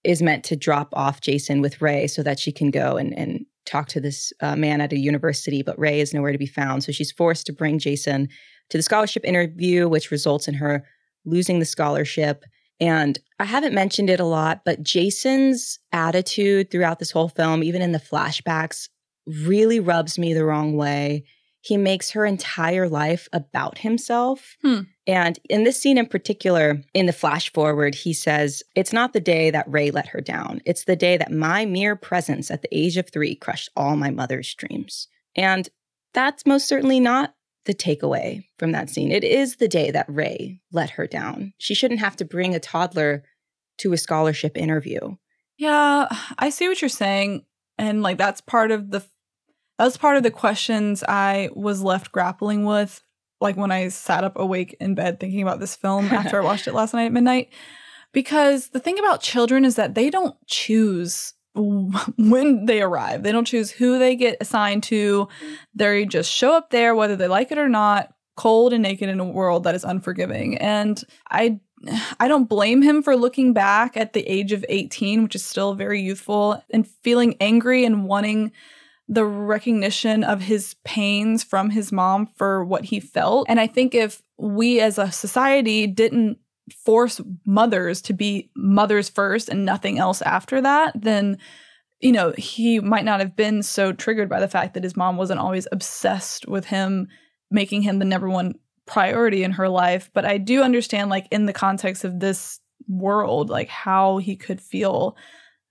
is meant to drop off Jason with Ray so that she can go and, and talk to this uh, man at a university, but Ray is nowhere to be found. So she's forced to bring Jason to the scholarship interview, which results in her losing the scholarship. And I haven't mentioned it a lot, but Jason's attitude throughout this whole film, even in the flashbacks, really rubs me the wrong way. He makes her entire life about himself. Hmm. And in this scene in particular, in the flash forward, he says, It's not the day that Ray let her down. It's the day that my mere presence at the age of three crushed all my mother's dreams. And that's most certainly not the takeaway from that scene. It is the day that Ray let her down. She shouldn't have to bring a toddler to a scholarship interview. Yeah, I see what you're saying. And like that's part of the that's part of the questions I was left grappling with like when I sat up awake in bed thinking about this film [LAUGHS] after I watched it last night at midnight. Because the thing about children is that they don't choose [LAUGHS] when they arrive. They don't choose who they get assigned to. They just show up there whether they like it or not, cold and naked in a world that is unforgiving. And I I don't blame him for looking back at the age of 18, which is still very youthful, and feeling angry and wanting the recognition of his pains from his mom for what he felt. And I think if we as a society didn't force mothers to be mothers first and nothing else after that, then you know, he might not have been so triggered by the fact that his mom wasn't always obsessed with him making him the number one priority in her life. But I do understand, like, in the context of this world, like how he could feel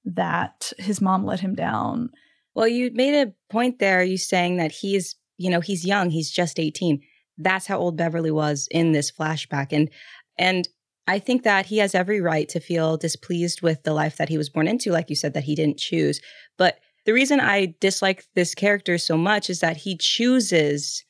that his mom let him down. Well, you made a point there, you saying that he's, you know, he's young, he's just 18. That's how old Beverly was in this flashback. And and I think that he has every right to feel displeased with the life that he was born into, like you said, that he didn't choose. But the reason I dislike this character so much is that he chooses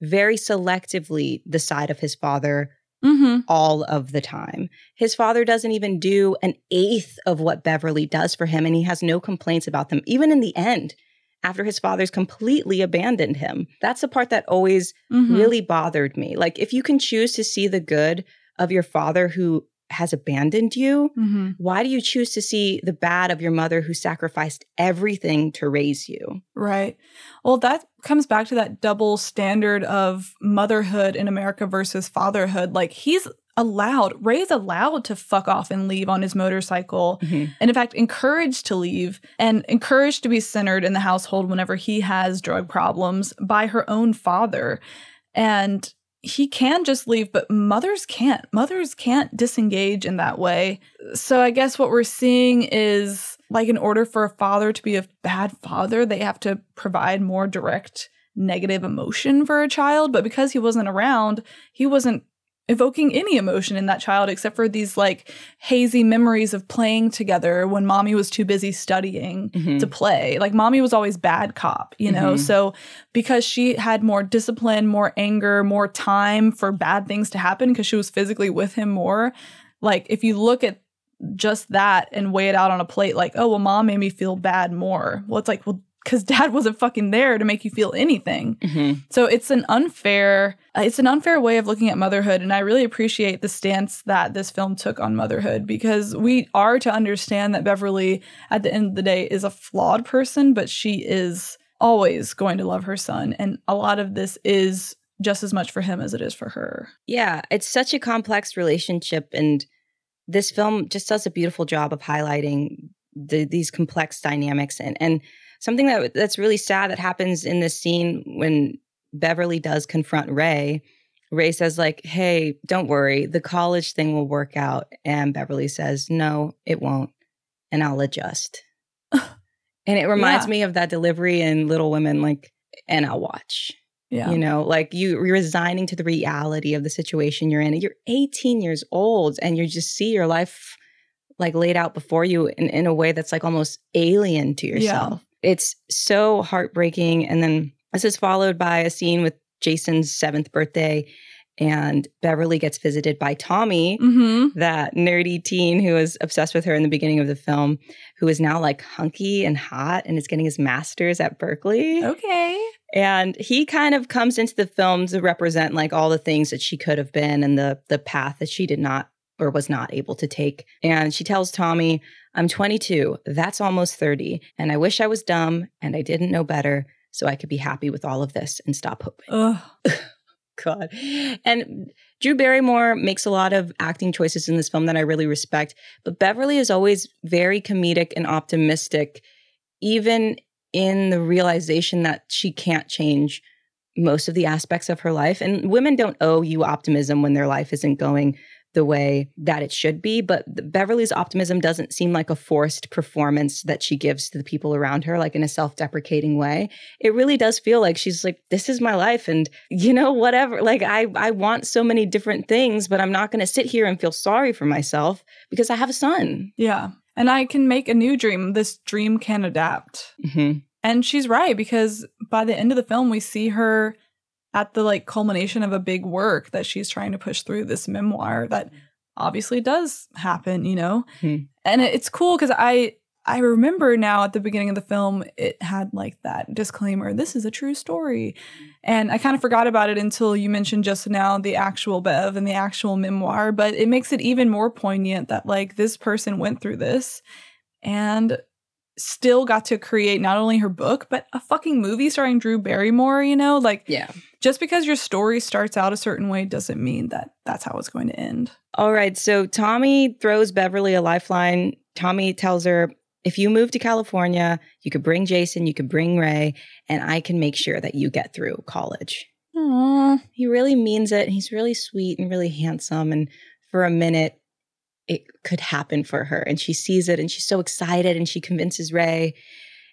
very selectively the side of his father Mm-hmm. all of the time. His father doesn't even do an eighth of what Beverly does for him, and he has no complaints about them, even in the end, after his father's completely abandoned him. That's the part that always Mm-hmm. really bothered me. Like, if you can choose to see the good of your father who has abandoned you, Mm-hmm. why do you choose to see the bad of your mother who sacrificed everything to raise you? Right. Well, that comes back to that double standard of motherhood in America versus fatherhood. Like he's allowed, Ray's allowed to fuck off and leave on his motorcycle. Mm-hmm. And in fact, encouraged to leave and encouraged to be centered in the household whenever he has drug problems by her own father. And he can just leave, but mothers can't. Mothers can't disengage in that way. So I guess what we're seeing is like in order for a father to be a bad father, they have to provide more direct negative emotion for a child. But because he wasn't around, he wasn't evoking any emotion in that child except for these like hazy memories of playing together when mommy was too busy studying Mhm. to play. Like mommy was always bad cop, you know? Mhm. So because she had more discipline, more anger, more time for bad things to happen because she was physically with him more, like if you look at just that and weigh it out on a plate like, oh, well mom made me feel bad more. Well, it's like, well because [LAUGHS] dad wasn't fucking there to make you feel anything. Mhm. So it's an unfair uh, it's an unfair way of looking at motherhood and I really appreciate the stance that this film took on motherhood because we are to understand that Beverly at the end of the day is a flawed person but she is always going to love her son and a lot of this is just as much for him as it is for her. Yeah, it's such a complex relationship, and this film just does a beautiful job of highlighting the, these complex dynamics. And and something that that's really sad that happens in this scene when Beverly does confront Ray. Ray says like, "Hey, don't worry, the college thing will work out," and Beverly says, "No, it won't, and I'll adjust." [LAUGHS] and it reminds Yeah. me of that delivery in Little Women, like, and I'll watch. Yeah. You know, like you, you're resigning to the reality of the situation you're in. You're 18 years old and you just see your life like laid out before you in, in a way that's like almost alien to yourself. Yeah. It's so heartbreaking. And then this is followed by a scene with Jason's seventh birthday, and Beverly gets visited by Tommy, Mhm. that nerdy teen who was obsessed with her in the beginning of the film, who is now like hunky and hot and is getting his master's at Berkeley. Okay. And he kind of comes into the film to represent like all the things that she could have been and the the path that she did not or was not able to take. And she tells Tommy, "I'm 22. That's almost 30, and I wish I was dumb and I didn't know better, so I could be happy with all of this and stop hoping." Ugh. [LAUGHS] God. And Drew Barrymore makes a lot of acting choices in this film that I really respect, but Beverly is always very comedic and optimistic, even in the realization that she can't change most of the aspects of her life. And women don't owe you optimism when their life isn't going the way that it should be. But Beverly's optimism doesn't seem like a forced performance that she gives to the people around her, like in a self deprecating way. It really does feel like she's like, this is my life. And, you know, whatever. Like, I, I want so many different things, but I'm not going to sit here and feel sorry for myself because I have a son. Yeah. And I can make a new dream. This dream can adapt. Mm-hmm. And she's right because by the end of the film, we see her at the like culmination of a big work that she's trying to push through this memoir that obviously does happen, you know? Hmm. And it's cool because I I remember now at the beginning of the film it had like that disclaimer, this is a true story. And I kind of forgot about it until you mentioned just now the actual Bev and the actual memoir, but it makes it even more poignant that like this person went through this and still got to create not only her book, but a fucking movie starring Drew Barrymore, you know? Like, Yeah. just because your story starts out a certain way doesn't mean that that's how it's going to end. All right. So Tommy throws Beverly a lifeline. Tommy tells her, if you move to California, you could bring Jason, you could bring Ray, and I can make sure that you get through college. Aww. He really means it. He's really sweet and really handsome. And for a minute, it could happen for her. And she sees it and she's so excited and she convinces Ray.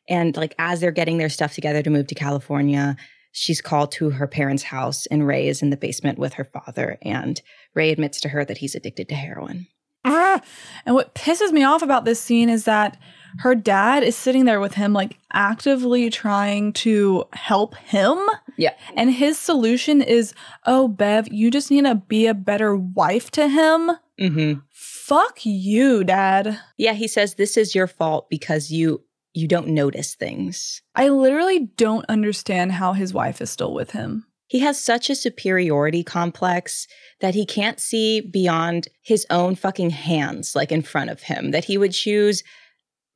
And like as they're getting their stuff together to move to California, she's called to her parents' house and Ray is in the basement with her father. And Ray admits to her that he's addicted to heroin. Ah! And what pisses me off about this scene is that her dad is sitting there with him, like actively trying to help him. Yeah. And his solution is, oh, Bev, you just need to be a better wife to him. Mm-hmm. Fuck you, dad. Yeah, he says this is your fault because you you don't notice things. I literally don't understand how his wife is still with him. He has such a superiority complex that he can't see beyond his own fucking hands, like in front of him, that he would choose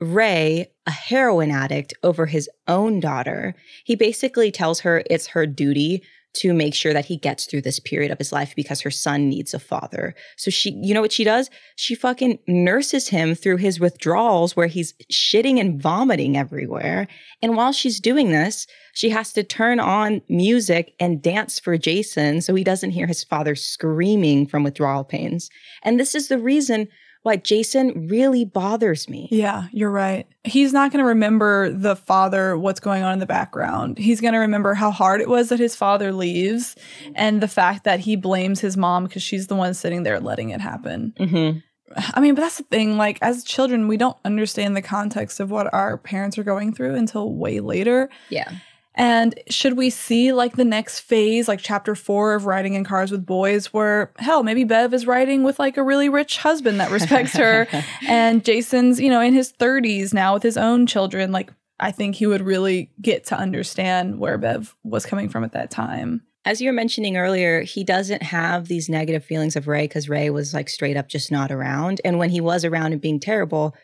Ray, a heroin addict, over his own daughter. He basically tells her it's her duty to make sure that he gets through this period of his life because her son needs a father. So she, you know what she does? She fucking nurses him through his withdrawals where he's shitting and vomiting everywhere. And while she's doing this, she has to turn on music and dance for Jason so he doesn't hear his father screaming from withdrawal pains. And this is the reason why Jason really bothers me. Yeah, you're right. He's not going to remember the father, what's going on in the background. He's going to remember how hard it was that his father leaves and the fact that he blames his mom because she's the one sitting there letting it happen. Mm-hmm. I mean, but that's the thing. Like, as children, we don't understand the context of what our parents are going through until way later. Yeah. And should we see like the next phase, like chapter four of riding in cars with boys, where hell, maybe Bev is riding with like a really rich husband that respects her, [LAUGHS] and Jason's, you know, in his 30s now with his own children. Like, I think he would really get to understand where Bev was coming from at that time. As you were mentioning earlier, he doesn't have these negative feelings of Ray because Ray was like straight up just not around. And when he was around and being terrible,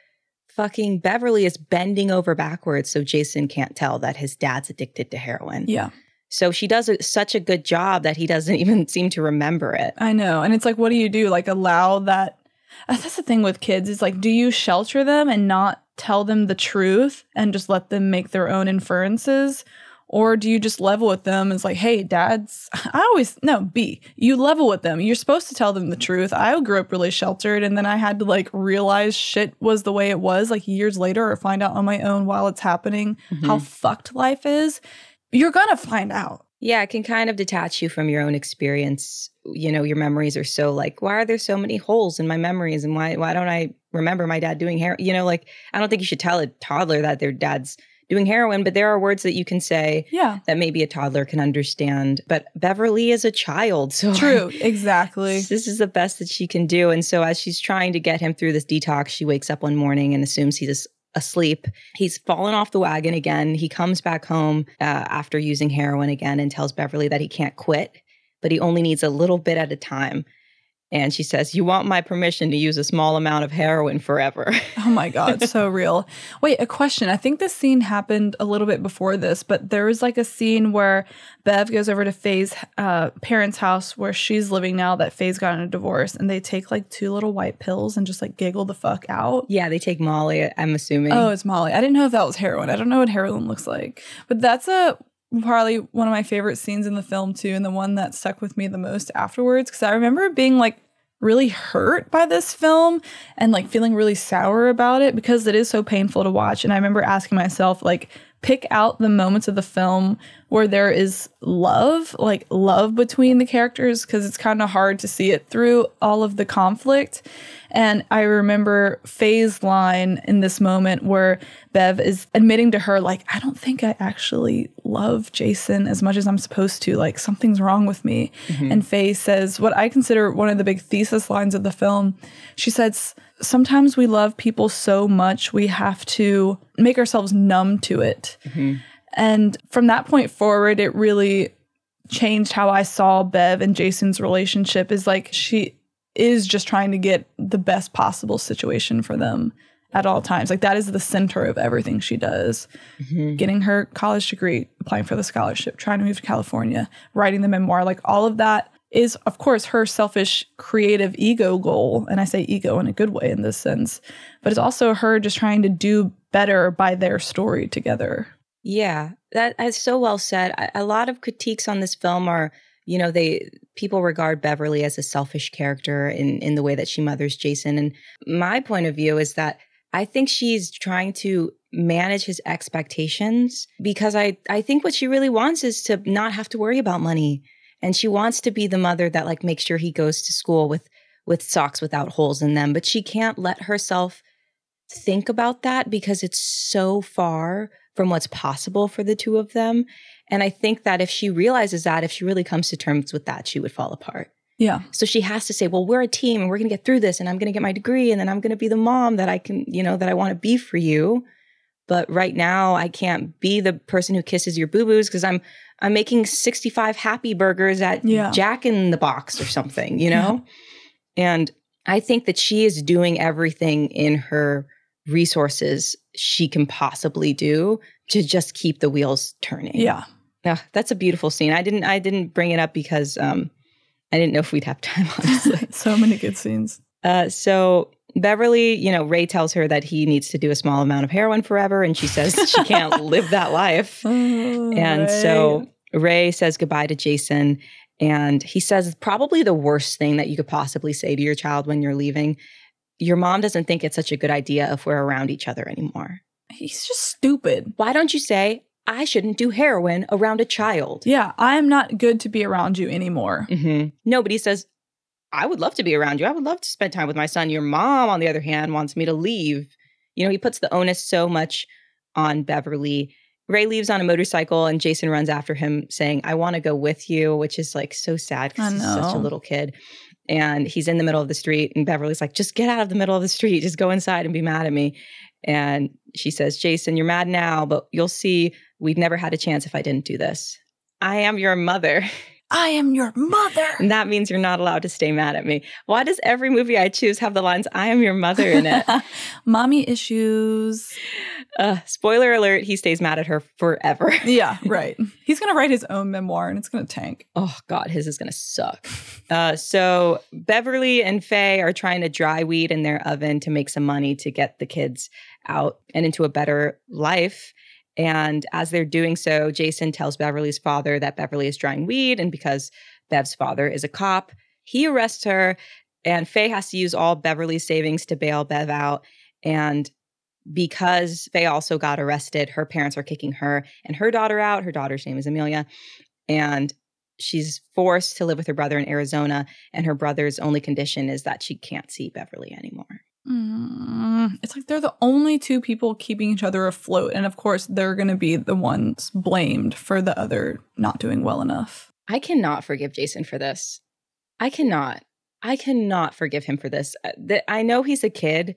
fucking Beverly is bending over backwards so Jason can't tell that his dad's addicted to heroin. Yeah. So she does a, such a good job that he doesn't [LAUGHS] even seem to remember it. I know. And it's like, what do you do? Like, allow that. uh, That's the thing with kids is like, do you shelter them and not tell them the truth and just let them make their own inferences? Or do you just level with them? It's like, hey, dad's. [LAUGHS] I always, no, B, you level with them. You're supposed to tell them the truth. I grew up really sheltered and then I had to like realize shit was the way it was like years later or find out on my own while it's happening mm-hmm. how fucked life is. You're gonna find out. Yeah, it can kind of detach you from your own experience. You know, your memories are so like, why are there so many holes in my memories? And why why don't I remember my dad doing hair? You know, like I don't think you should tell a toddler that their dad's doing heroin, but there are words that you can say Yeah. that maybe a toddler can understand. But Beverly is a child, so True. [LAUGHS] Exactly. this is the best that she can do. And so, as she's trying to get him through this detox, she wakes up one morning and assumes he's as- asleep. He's fallen off the wagon again. He comes back home uh, after using heroin again and tells Beverly that he can't quit, but he only needs a little bit at a time. And she says, You want my permission to use a small amount of heroin forever. [LAUGHS] Oh my God, so real. Wait, a question. I think this scene happened a little bit before this, but there was like a scene where Bev goes over to Faye's uh, parents' house where she's living now that Faye's gotten a divorce, and they take like two little white pills and just like giggle the fuck out. yeah, they take Molly, I'm assuming. Oh, it's Molly. I didn't know if that was heroin. I don't know what heroin looks like, but that's a probably one of my favorite scenes in the film too, and the one that stuck with me the most afterwards because I remember being like really hurt by this film and like feeling really sour about it because it is so painful to watch. And I remember asking myself like pick out the moments of the film where there is love, like love between the characters, because it's kind of hard to see it through all of the conflict. And I remember Faye's line in this moment where Bev is admitting to her, like, I don't think I actually love Jason as much as I'm supposed to. Like, something's wrong with me. Mm-hmm. And Faye says, what I consider one of the big thesis lines of the film. She says, Sometimes we love people so much we have to make ourselves numb to it. Mm-hmm. And from that point forward, it really changed how I saw Bev and Jason's relationship is like she is just trying to get the best possible situation for them at all times. Like that is the center of everything she does. Mm-hmm. Getting her college degree, applying for the scholarship, trying to move to California, writing the memoir, like all of that is of course her selfish creative ego goal and I say ego in a good way in this sense, but it's also her just trying to do better by their story together. Yeah, that is so well said. A- lot of critiques on this film are, you know, they people regard Beverly as a selfish character in in the way that she mothers Jason. And my point of view is that I think she's trying to manage his expectations because I I think what she really wants is to not have to worry about money. And she wants to be the mother that like makes sure he goes to school with with socks without holes in them, but she can't let herself think about that because it's so far from what's possible for the two of them. And I think that if she realizes that, if she really comes to terms with that, she would fall apart. Yeah. So she has to say, well, we're a team and we're going to get through this and I'm going to get my degree and then I'm going to be the mom that I can, you know, that I want to be for you. But right now I can't be the person who kisses your boo-boos because I'm I'm making 65 happy burgers at Yeah. Jack in the Box or something, you know? And I think that she is doing everything in her resources she can possibly do to just keep the wheels turning. Yeah. Yeah, that's a beautiful scene. I didn't I didn't bring it up because um I didn't know if we'd have time, [LAUGHS] honestly. [LAUGHS] so many good scenes. uh so Beverly, you know, Ray tells her that he needs to do a small amount of heroin forever, and she says she [LAUGHS] can't live that life. And so Ray says goodbye to Jason, and he says probably the worst thing that you could possibly say to your child when you're leaving. Your mom doesn't think it's such a good idea if we're around each other anymore. he's just stupid. Why don't you say, I shouldn't do heroin around a child? Yeah, I am not good to be around you anymore. hmm Nobody says, I would love to be around you. I would love to spend time with my son. Your mom, on the other hand, wants me to leave. You know, he puts the onus so much on Beverly. Ray leaves on a motorcycle and Jason runs after him saying, I want to go with you, which is like so sad because he's such a little kid. And he's in the middle of the street, and Beverly's like, just get out of the middle of the street, just go inside and be mad at me. And she says, Jason, you're mad now, but you'll see we'd never had a chance if I didn't do this. I am your mother. [LAUGHS] I am your mother. And that means you're not allowed to stay mad at me. Why does every movie I choose have the lines, I am your mother in it? [LAUGHS] Mommy issues. uh, spoiler alert, he stays mad at her forever. [LAUGHS] Yeah, [LAUGHS] right. He's going to write his own memoir and it's going to tank. Oh God, his is gonna suck. Uh, so Beverly and Faye are trying to dry weed in their oven to make some money to get the kids out and into a better life. And as they're doing so, Jason tells Beverly's father that Beverly is drying weed, and because Bev's father is a cop, he arrests her. And Faye has to use all Beverly's savings to bail Bev out. And because Faye also got arrested, her parents are kicking her and her daughter out. Her daughter's name is Amelia. And she's forced to live with her brother in Arizona. And her brother's only condition is that she can't see Beverly anymore. Mm, it's like they're the only two people keeping each other afloat. And of course, they're going to be the ones blamed for the other not doing well enough. I cannot forgive Jason for this. I cannot. I cannot forgive him for this. Uh, I know he's a kid,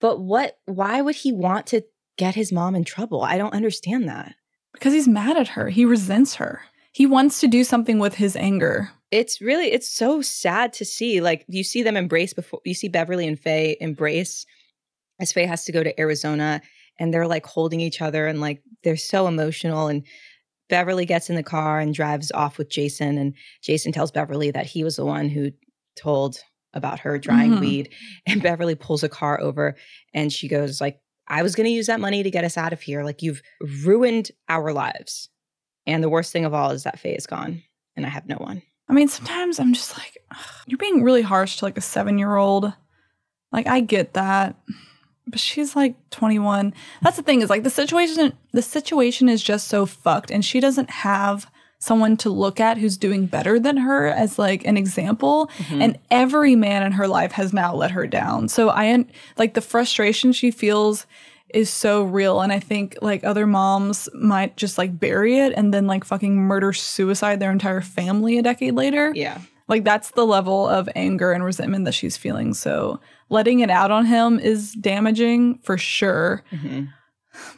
but what, why would he want to get his mom in trouble? I don't understand that. Because he's mad at her, he resents her. He wants to do something with his anger. It's really, it's so sad to see. Like, you see them embrace before, you see Beverly and Faye embrace as Faye has to go to Arizona and they're like holding each other and like they're so emotional. And Beverly gets in the car and drives off with Jason. And Jason tells Beverly that he was the one who told about her drying Mhm. weed. And Beverly pulls a car over and she goes, like, I was gonna use that money to get us out of here. Like you've ruined our lives. And the worst thing of all is that Faye is gone and I have no one. I mean, sometimes I'm just like, you're being really harsh to like a seven year old. Like, I get that. But she's like 21. That's the thing is like the situation, the situation is just so fucked. And she doesn't have someone to look at who's doing better than her as like an example. Mm-hmm. And every man in her life has now let her down. So I, like the frustration she feels is so real. And I think like other moms might just like bury it and then like fucking murder suicide their entire family a decade later. Yeah. Like that's the level of anger and resentment that she's feeling. So letting it out on him is damaging for sure. Mhm.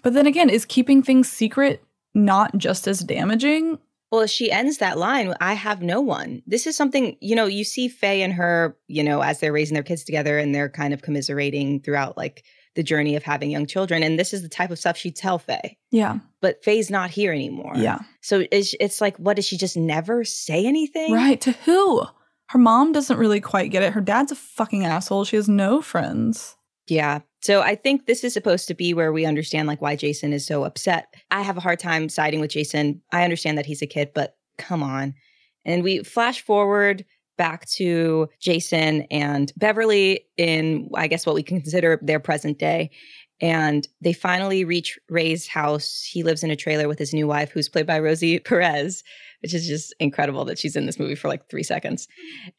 But then again, is keeping things secret not just as damaging? Well, she ends that line, I have no one. This is something, you know, you see Faye and her, you know, as they're raising their kids together and they're kind of commiserating throughout like the journey of having young children. And this is the type of stuff she'd tell Faye. Yeah. But Faye's not here anymore. Yeah. So it's, it's like, what, does she just never say anything? Right. To who? Her mom doesn't really quite get it. Her dad's a fucking asshole. She has no friends. Yeah. So I think this is supposed to be where we understand like why Jason is so upset. I have a hard time siding with Jason. I understand that he's a kid, but come on. And we flash forward back to Jason and Beverly in I guess what we can consider their present day. And they finally reach Ray's house. He lives in a trailer with his new wife, who's played by Rosie Perez, which is just incredible that she's in this movie for like three seconds.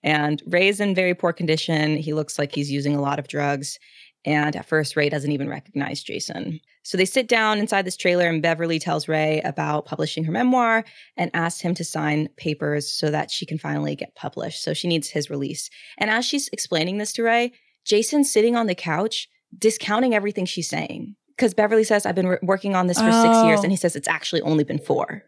And Ray's in very poor condition. He looks like he's using a lot of drugs. And at first, Ray doesn't even recognize Jason. So they sit down inside this trailer, and Beverly tells Ray about publishing her memoir and asks him to sign papers so that she can finally get published. So she needs his release. And as she's explaining this to Ray, Jason's sitting on the couch, discounting everything she's saying. Because Beverly says, I've been wor- working on this for six years. Oh. And he says, it's actually only been four.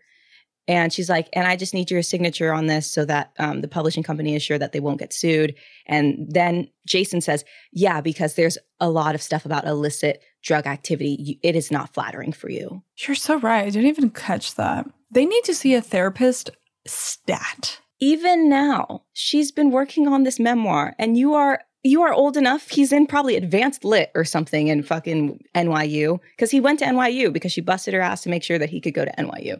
And she's like, and I just need your signature on this so that um, the publishing company is sure that they won't get sued. And then Jason says, yeah, because there's a lot of stuff about illicit drug activity. It is not flattering for you. You're so right. I didn't even catch that. They need to see a therapist stat. Even now, she's been working on this memoir, and you are you are old enough. He's in probably advanced lit or something in fucking NYU because he went to NYU because she busted her ass to make sure that he could go to NYU.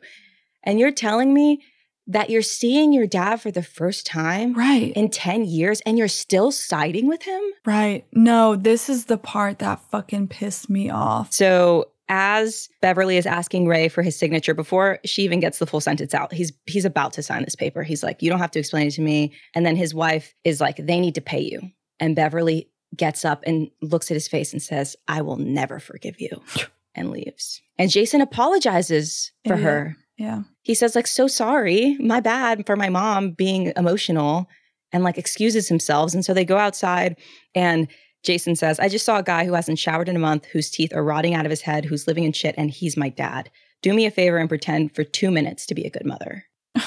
And you're telling me that you're seeing your dad for the first time Right. in 10 years and you're still siding with him? Right. No, this is the part that fucking pissed me off. So as Beverly is asking Ray for his signature before she even gets the full sentence out, he's he's about to sign this paper. He's like, "You don't have to explain it to me." And then his wife is like, "They need to pay you." And Beverly gets up and looks at his face and says, "I will never forgive you." [SIGHS] and leaves. And Jason apologizes for Idiot. her. Yeah. He says like, "So sorry. My bad for my mom being emotional." And like excuses himself. And so they go outside and Jason says, I just saw a guy who hasn't showered in a month, whose teeth are rotting out of his head, who's living in shit, and he's my dad. Do me a favor and pretend for two minutes to be a good mother. [SIGHS]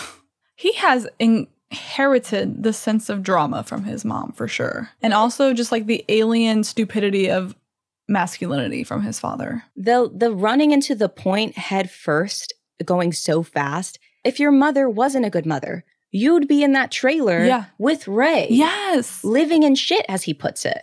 He has inherited the sense of drama from his mom for sure. And also just like the alien stupidity of masculinity from his father. The the running into the point head first, going so fast. If your mother wasn't a good mother, you'd be in that trailer Yeah. with Ray. Yes. living in shit, as he puts it.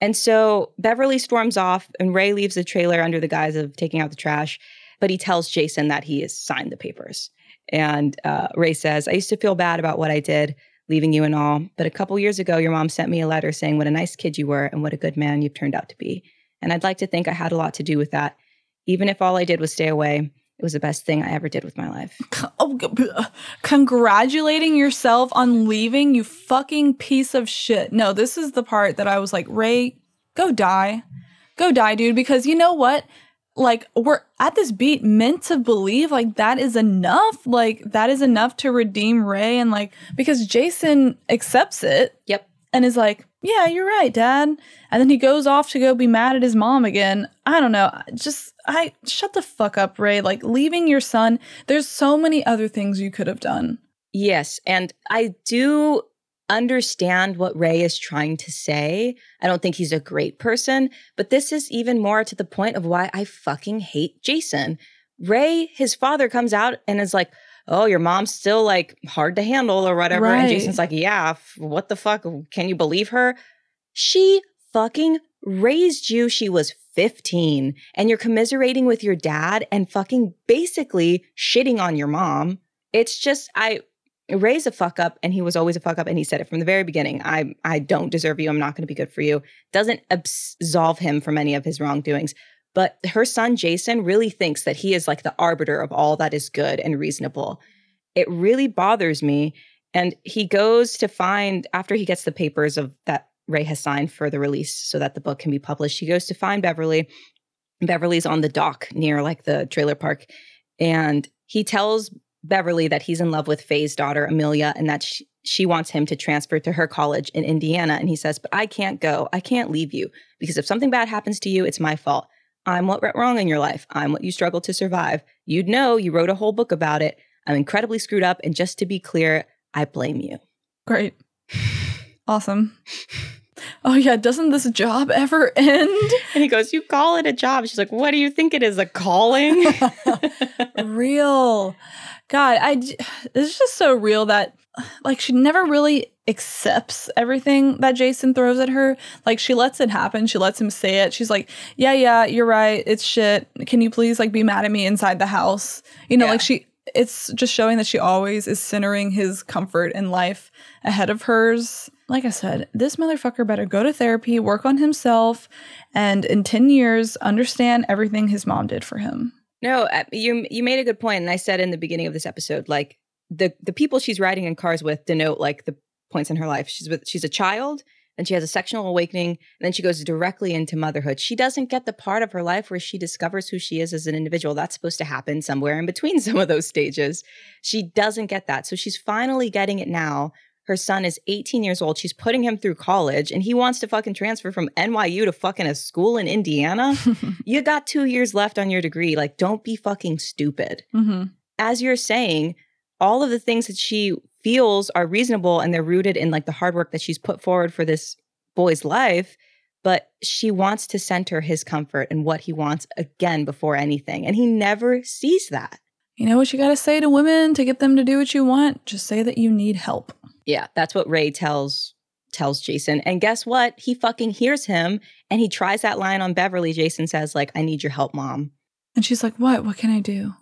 And so Beverly storms off, and Ray leaves the trailer under the guise of taking out the trash. But he tells Jason that he has signed the papers. And uh, Ray says, I used to feel bad about what I did, leaving you and all. But a couple years ago, your mom sent me a letter saying what a nice kid you were and what a good man you've turned out to be. And I'd like to think I had a lot to do with that. Even if all I did was stay away, it was the best thing I ever did with my life. [LAUGHS] Oh, uh, congratulating yourself on leaving, you fucking piece of shit. No, this is the part that I was like, Ray, go die. Go die, dude, because you know what? Like, we're at this beat meant to believe like that is enough. Like, that is enough to redeem Ray. And like, because Jason accepts it Yep. and is like, yeah, you're right, dad. And then he goes off to go be mad at his mom again. I don't know. Just, I shut the fuck up, Ray. Like, leaving your son, there's so many other things you could have done. Yes. And I do understand what Ray is trying to say. I don't think he's a great person, but this is even more to the point of why I fucking hate Jason. Ray, his father, comes out and is like, Oh, your mom's still like hard to handle or whatever. And Jason's like, Yeah, f- what the fuck? Can you believe her? She fucking raised you. She was 15 and you're commiserating with your dad and fucking basically shitting on your mom. It's just, I, Ray's a fuck up and he was always a fuck up and he said it from the very beginning. I I don't deserve you. I'm not going to be good for you. Doesn't absolve him from any of his wrongdoings. But her son Jason really thinks that he is like the arbiter of all that is good and reasonable. It really bothers me and he goes to find after he gets the papers of that Ray has signed for the release so that the book can be published. He goes to find Beverly. Beverly's on the dock near like the trailer park and he tells Beverly that he's in love with Faye's daughter, Amelia, and that she, she wants him to transfer to her college in Indiana. And he says, But I can't go. I can't leave you because if something bad happens to you, it's my fault. I'm what went wrong in your life. I'm what you struggled to survive. You'd know you wrote a whole book about it. I'm incredibly screwed up. And just to be clear, I blame you. Great. Awesome. Oh, yeah. Doesn't this job ever end? [LAUGHS] And he goes, You call it a job. She's like, What do you think it is? A calling? [LAUGHS] real. God, I j- it's just so real that like she never really accepts everything that Jason throws at her. Like she lets it happen. She lets him say it. She's like, "Yeah, yeah, you're right. It's shit. Can you please like be mad at me inside the house?" You know, Yeah. like she it's just showing that she always is centering his comfort in life ahead of hers. Like I said, this motherfucker better go to therapy, work on himself, and in 10 years understand everything his mom did for him. No, uh, you you made a good point, and I said in the beginning of this episode, like the the people she's riding in cars with denote like the points in her life. She's with she's a child, then she has a sexual awakening, and then she goes directly into motherhood. She doesn't get the part of her life where she discovers who she is as an individual. That's supposed to happen somewhere in between [LAUGHS] some of those stages. She doesn't get that, so she's finally getting it now. Her son is 18 years old. She's putting him through college, and he wants to fucking transfer from NYU to fucking a school in Indiana. [LAUGHS] you got two years left on your degree. Like, don't be fucking stupid. Mm-hmm. As you're saying, all of the things that she feels are reasonable and they're rooted in like the hard work that she's put forward for this boy's life. But she wants to center his comfort and what he wants again before anything. And he never sees that. You know what you got to say to women to get them to do what you want? Just say that you need help. Yeah, that's what Ray tells tells Jason. And guess what? He fucking hears him and he tries that line on Beverly. Jason says like, "I need your help, mom." And she's like, What? What can I do?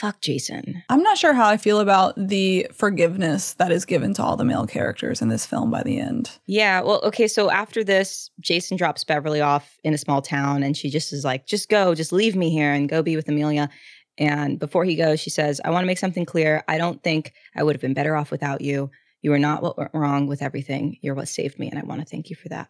Fuck Jason. I'm not sure how I feel about the forgiveness that is given to all the male characters in this film by the end. Yeah, well, okay, so after this, Jason drops Beverly off in a small town and she just is like, "Just go, just leave me here and go be with Amelia." And before he goes, she says, "I want to make something clear. I don't think I would have been better off without you. You are not what went wrong with everything. You're what saved me, and I want to thank you for that."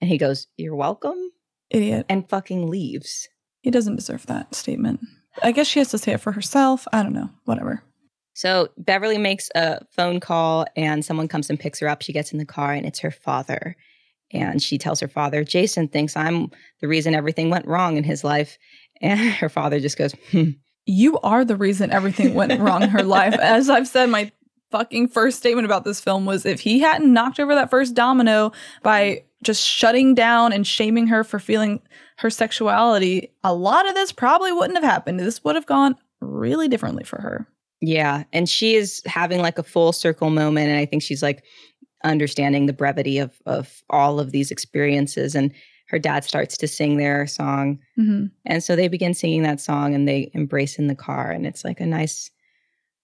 And he goes, "You're welcome," Idiot. and fucking leaves. He doesn't deserve that statement. I guess she has to say it for herself. I don't know. Whatever. So Beverly makes a phone call and someone comes and picks her up. She gets in the car and it's her father. And she tells her father, Jason thinks I'm the reason everything went wrong in his life. [LAUGHS] And her father just goes, hmm. You are the reason everything went wrong in her [LAUGHS] life. As I've said, my fucking first statement about this film was if he hadn't knocked over that first domino by just shutting down and shaming her for feeling her sexuality, a lot of this probably wouldn't have happened. This would have gone really differently for her. Yeah. And she is having like a full circle moment. And I think she's like understanding the brevity of, of all of these experiences. And her dad starts to sing their song. Mm-hmm. And so they begin singing that song and they embrace in the car. And it's like a nice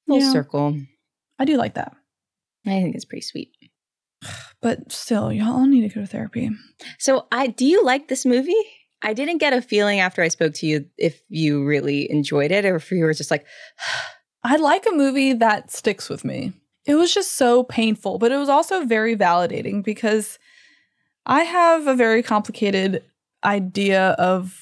little Yeah. circle. I do like that. I think it's pretty sweet. [SIGHS] But still, y'all all need to go to therapy. So I do you like this movie? I didn't get a feeling after I spoke to you if you really enjoyed it or if you were just like, [SIGHS] I like a movie that sticks with me. It was just so painful, but it was also very validating because I have a very complicated idea of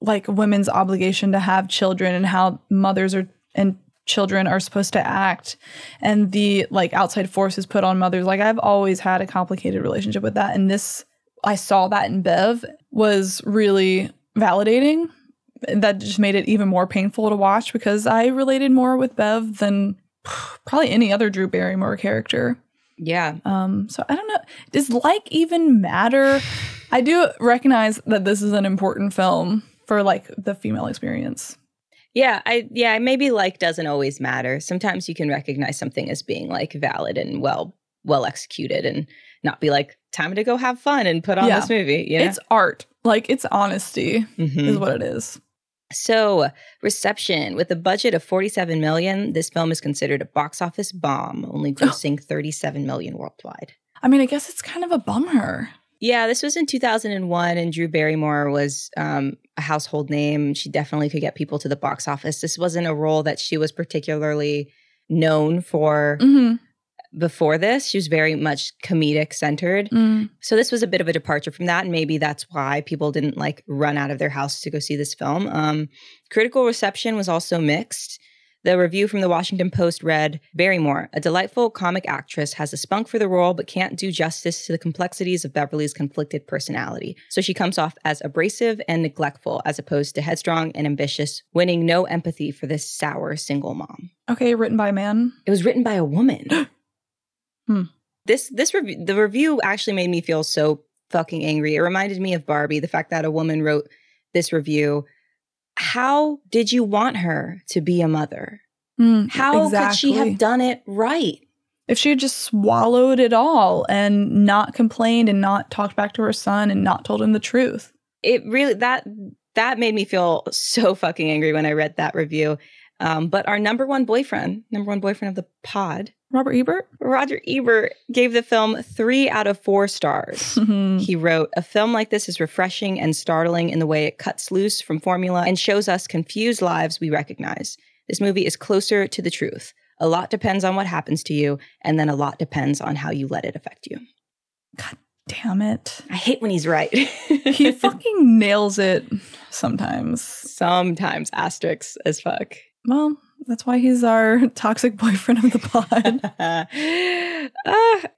like women's obligation to have children and how mothers are and children are supposed to act and the like outside forces put on mothers. Like I've always had a complicated relationship with that and this I saw that in Bev was really validating. That just made it even more painful to watch because I related more with Bev than probably any other Drew Barrymore character. yeah, Um, so I don't know. Does like even matter? I do recognize that this is an important film for like the female experience. Yeah, I yeah, maybe like doesn't always matter. Sometimes you can recognize something as being like valid and well well executed and not be like time to go have fun and put on Yeah. this movie. You know? It's art. Like it's honesty Mhm. is what it is. So, reception with a budget of 47 million, this film is considered a box office bomb, only [GASPS] grossing 37 million worldwide. I mean, I guess it's kind of a bummer. Yeah, this was in 2001, and Drew Barrymore was um, a household name. She definitely could get people to the box office. This wasn't a role that she was particularly known for Mm-hmm. Before this. She was very much comedic centered. Mm. So this was a bit of a departure from that, and maybe that's why people didn't like run out of their house to go see this film. Um, critical reception was also mixed. The review from the Washington Post read Barrymore, a delightful comic actress, has a spunk for the role, but can't do justice to the complexities of Beverly's conflicted personality. So she comes off as abrasive and neglectful, as opposed to headstrong and ambitious, winning no empathy for this sour single mom. Okay, written by a man. It was written by a woman. [GASPS] [GASPS] Hmm. This this review the review actually made me feel so fucking angry. It reminded me of Barbie, the fact that a woman wrote this review. How did you want her to be a mother? Mm, How could she have done it right? if she had just swallowed it all and not complained and not talked back to her son and not told him the truth. It really that that made me feel so fucking angry when I read that review. Um, but our number one boyfriend, number one boyfriend of the pod, Robert Ebert? Roger Ebert, gave the film three out of four stars. [LAUGHS] Mhm. He wrote, A film like this is refreshing and startling in the way it cuts loose from formula and shows us confused lives we recognize. This movie is closer to the truth. A lot depends on what happens to you, and then a lot depends on how you let it affect you. God damn it. I hate when he's right. [LAUGHS] He fucking nails it sometimes. Sometimes asterisks as fuck. Well, that's why he's our [LAUGHS] toxic boyfriend of the pod. uh,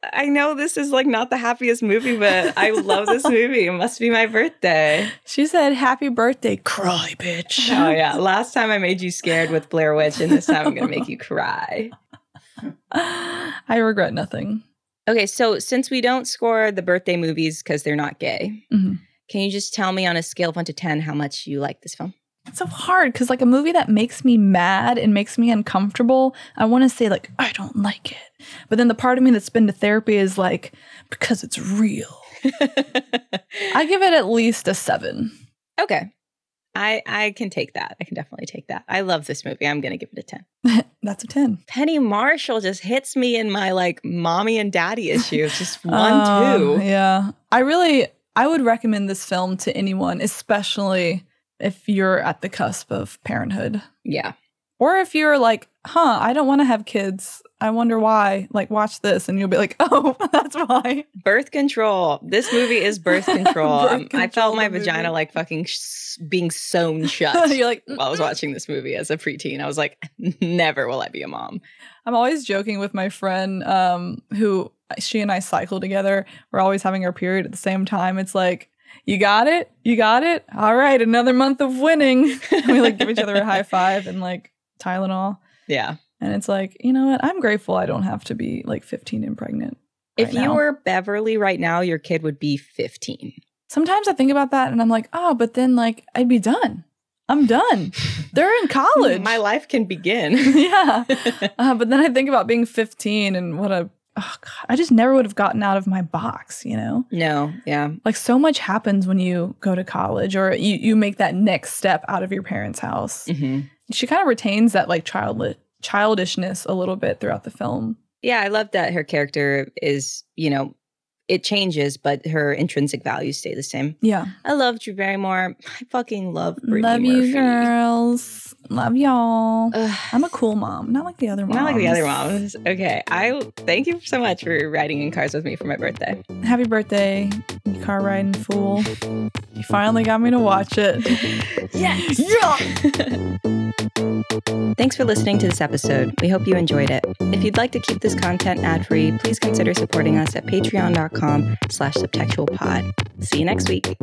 [LAUGHS] I know this is like not the happiest movie, but I love this [LAUGHS] movie. It must be my birthday. she said, Happy birthday, cry, bitch. Oh yeah. Last time I made you scared with Blair Witch, and this time I'm gonna make you cry. I regret nothing. Okay, so since we don't score the birthday movies because they're not gay, Mhm. can you just tell me on a scale of one to ten how much you like this film? It's so hard because, like, a movie that makes me mad and makes me uncomfortable, I want to say, like, I don't like it. But then the part of me that's been to therapy is like, because it's real. [LAUGHS] I give it at least a seven. okay. I I can take that. I can definitely take that. I love this movie. I'm gonna give it a 10. [LAUGHS] That's a 10. Penny Marshall just hits me in my like mommy and daddy issues. Just [LAUGHS] one, Um, two. Yeah. I really, I would recommend this film to anyone, especially if you're at the cusp of parenthood. Yeah. Or if you're like, huh, I don't want to have kids. I wonder why. Like, watch this, and you'll be like, [LAUGHS] oh, that's why. Birth control. This movie is birth [LAUGHS] control. Birth Um, I felt my movie. vagina like fucking sh- being sewn [LAUGHS] shut you're like, while I was watching this movie as a preteen. I was like, never will I be a mom. I'm always joking with my friend um, who she and I cycle together. We're always having our period at the same time. It's like, you got it? You got it? All right, another month of winning. [LAUGHS] We like give each other a high five and like Tylenol. Yeah. And it's like, you know what? I'm grateful I don't have to be like 15 and pregnant. If you now. were Beverly right now, your kid would be 15. Sometimes I think about that and I'm like, oh, but then like I'd be done. I'm done. [LAUGHS] They're in college. My life can begin. [LAUGHS] yeah. Uh, but then I think about being 15 and what a, oh God, I just never would have gotten out of my box, you know? no, yeah. Like so much happens when you go to college or you, you make that next step out of your parents' house. hmm She kind of retains that like childli- childishness a little bit throughout the film. Yeah, I love that her character is, you know, it changes, but her intrinsic values stay the same. Yeah. I love Drew Barrymore. I fucking love Brittany Love Murphy. you, girls. Love y'all. Ugh, I'm a cool mom, not like the other moms. not like the other moms. Okay, I thank you so much for riding in cars with me for my birthday. Happy birthday, you car riding fool. You finally got me to watch it. [LAUGHS] Yes. [LAUGHS] Thanks for listening to this episode. We hope you enjoyed it. If you'd like to keep this content ad-free, please consider supporting us at patreon.com slash subtextualpod. See you next week.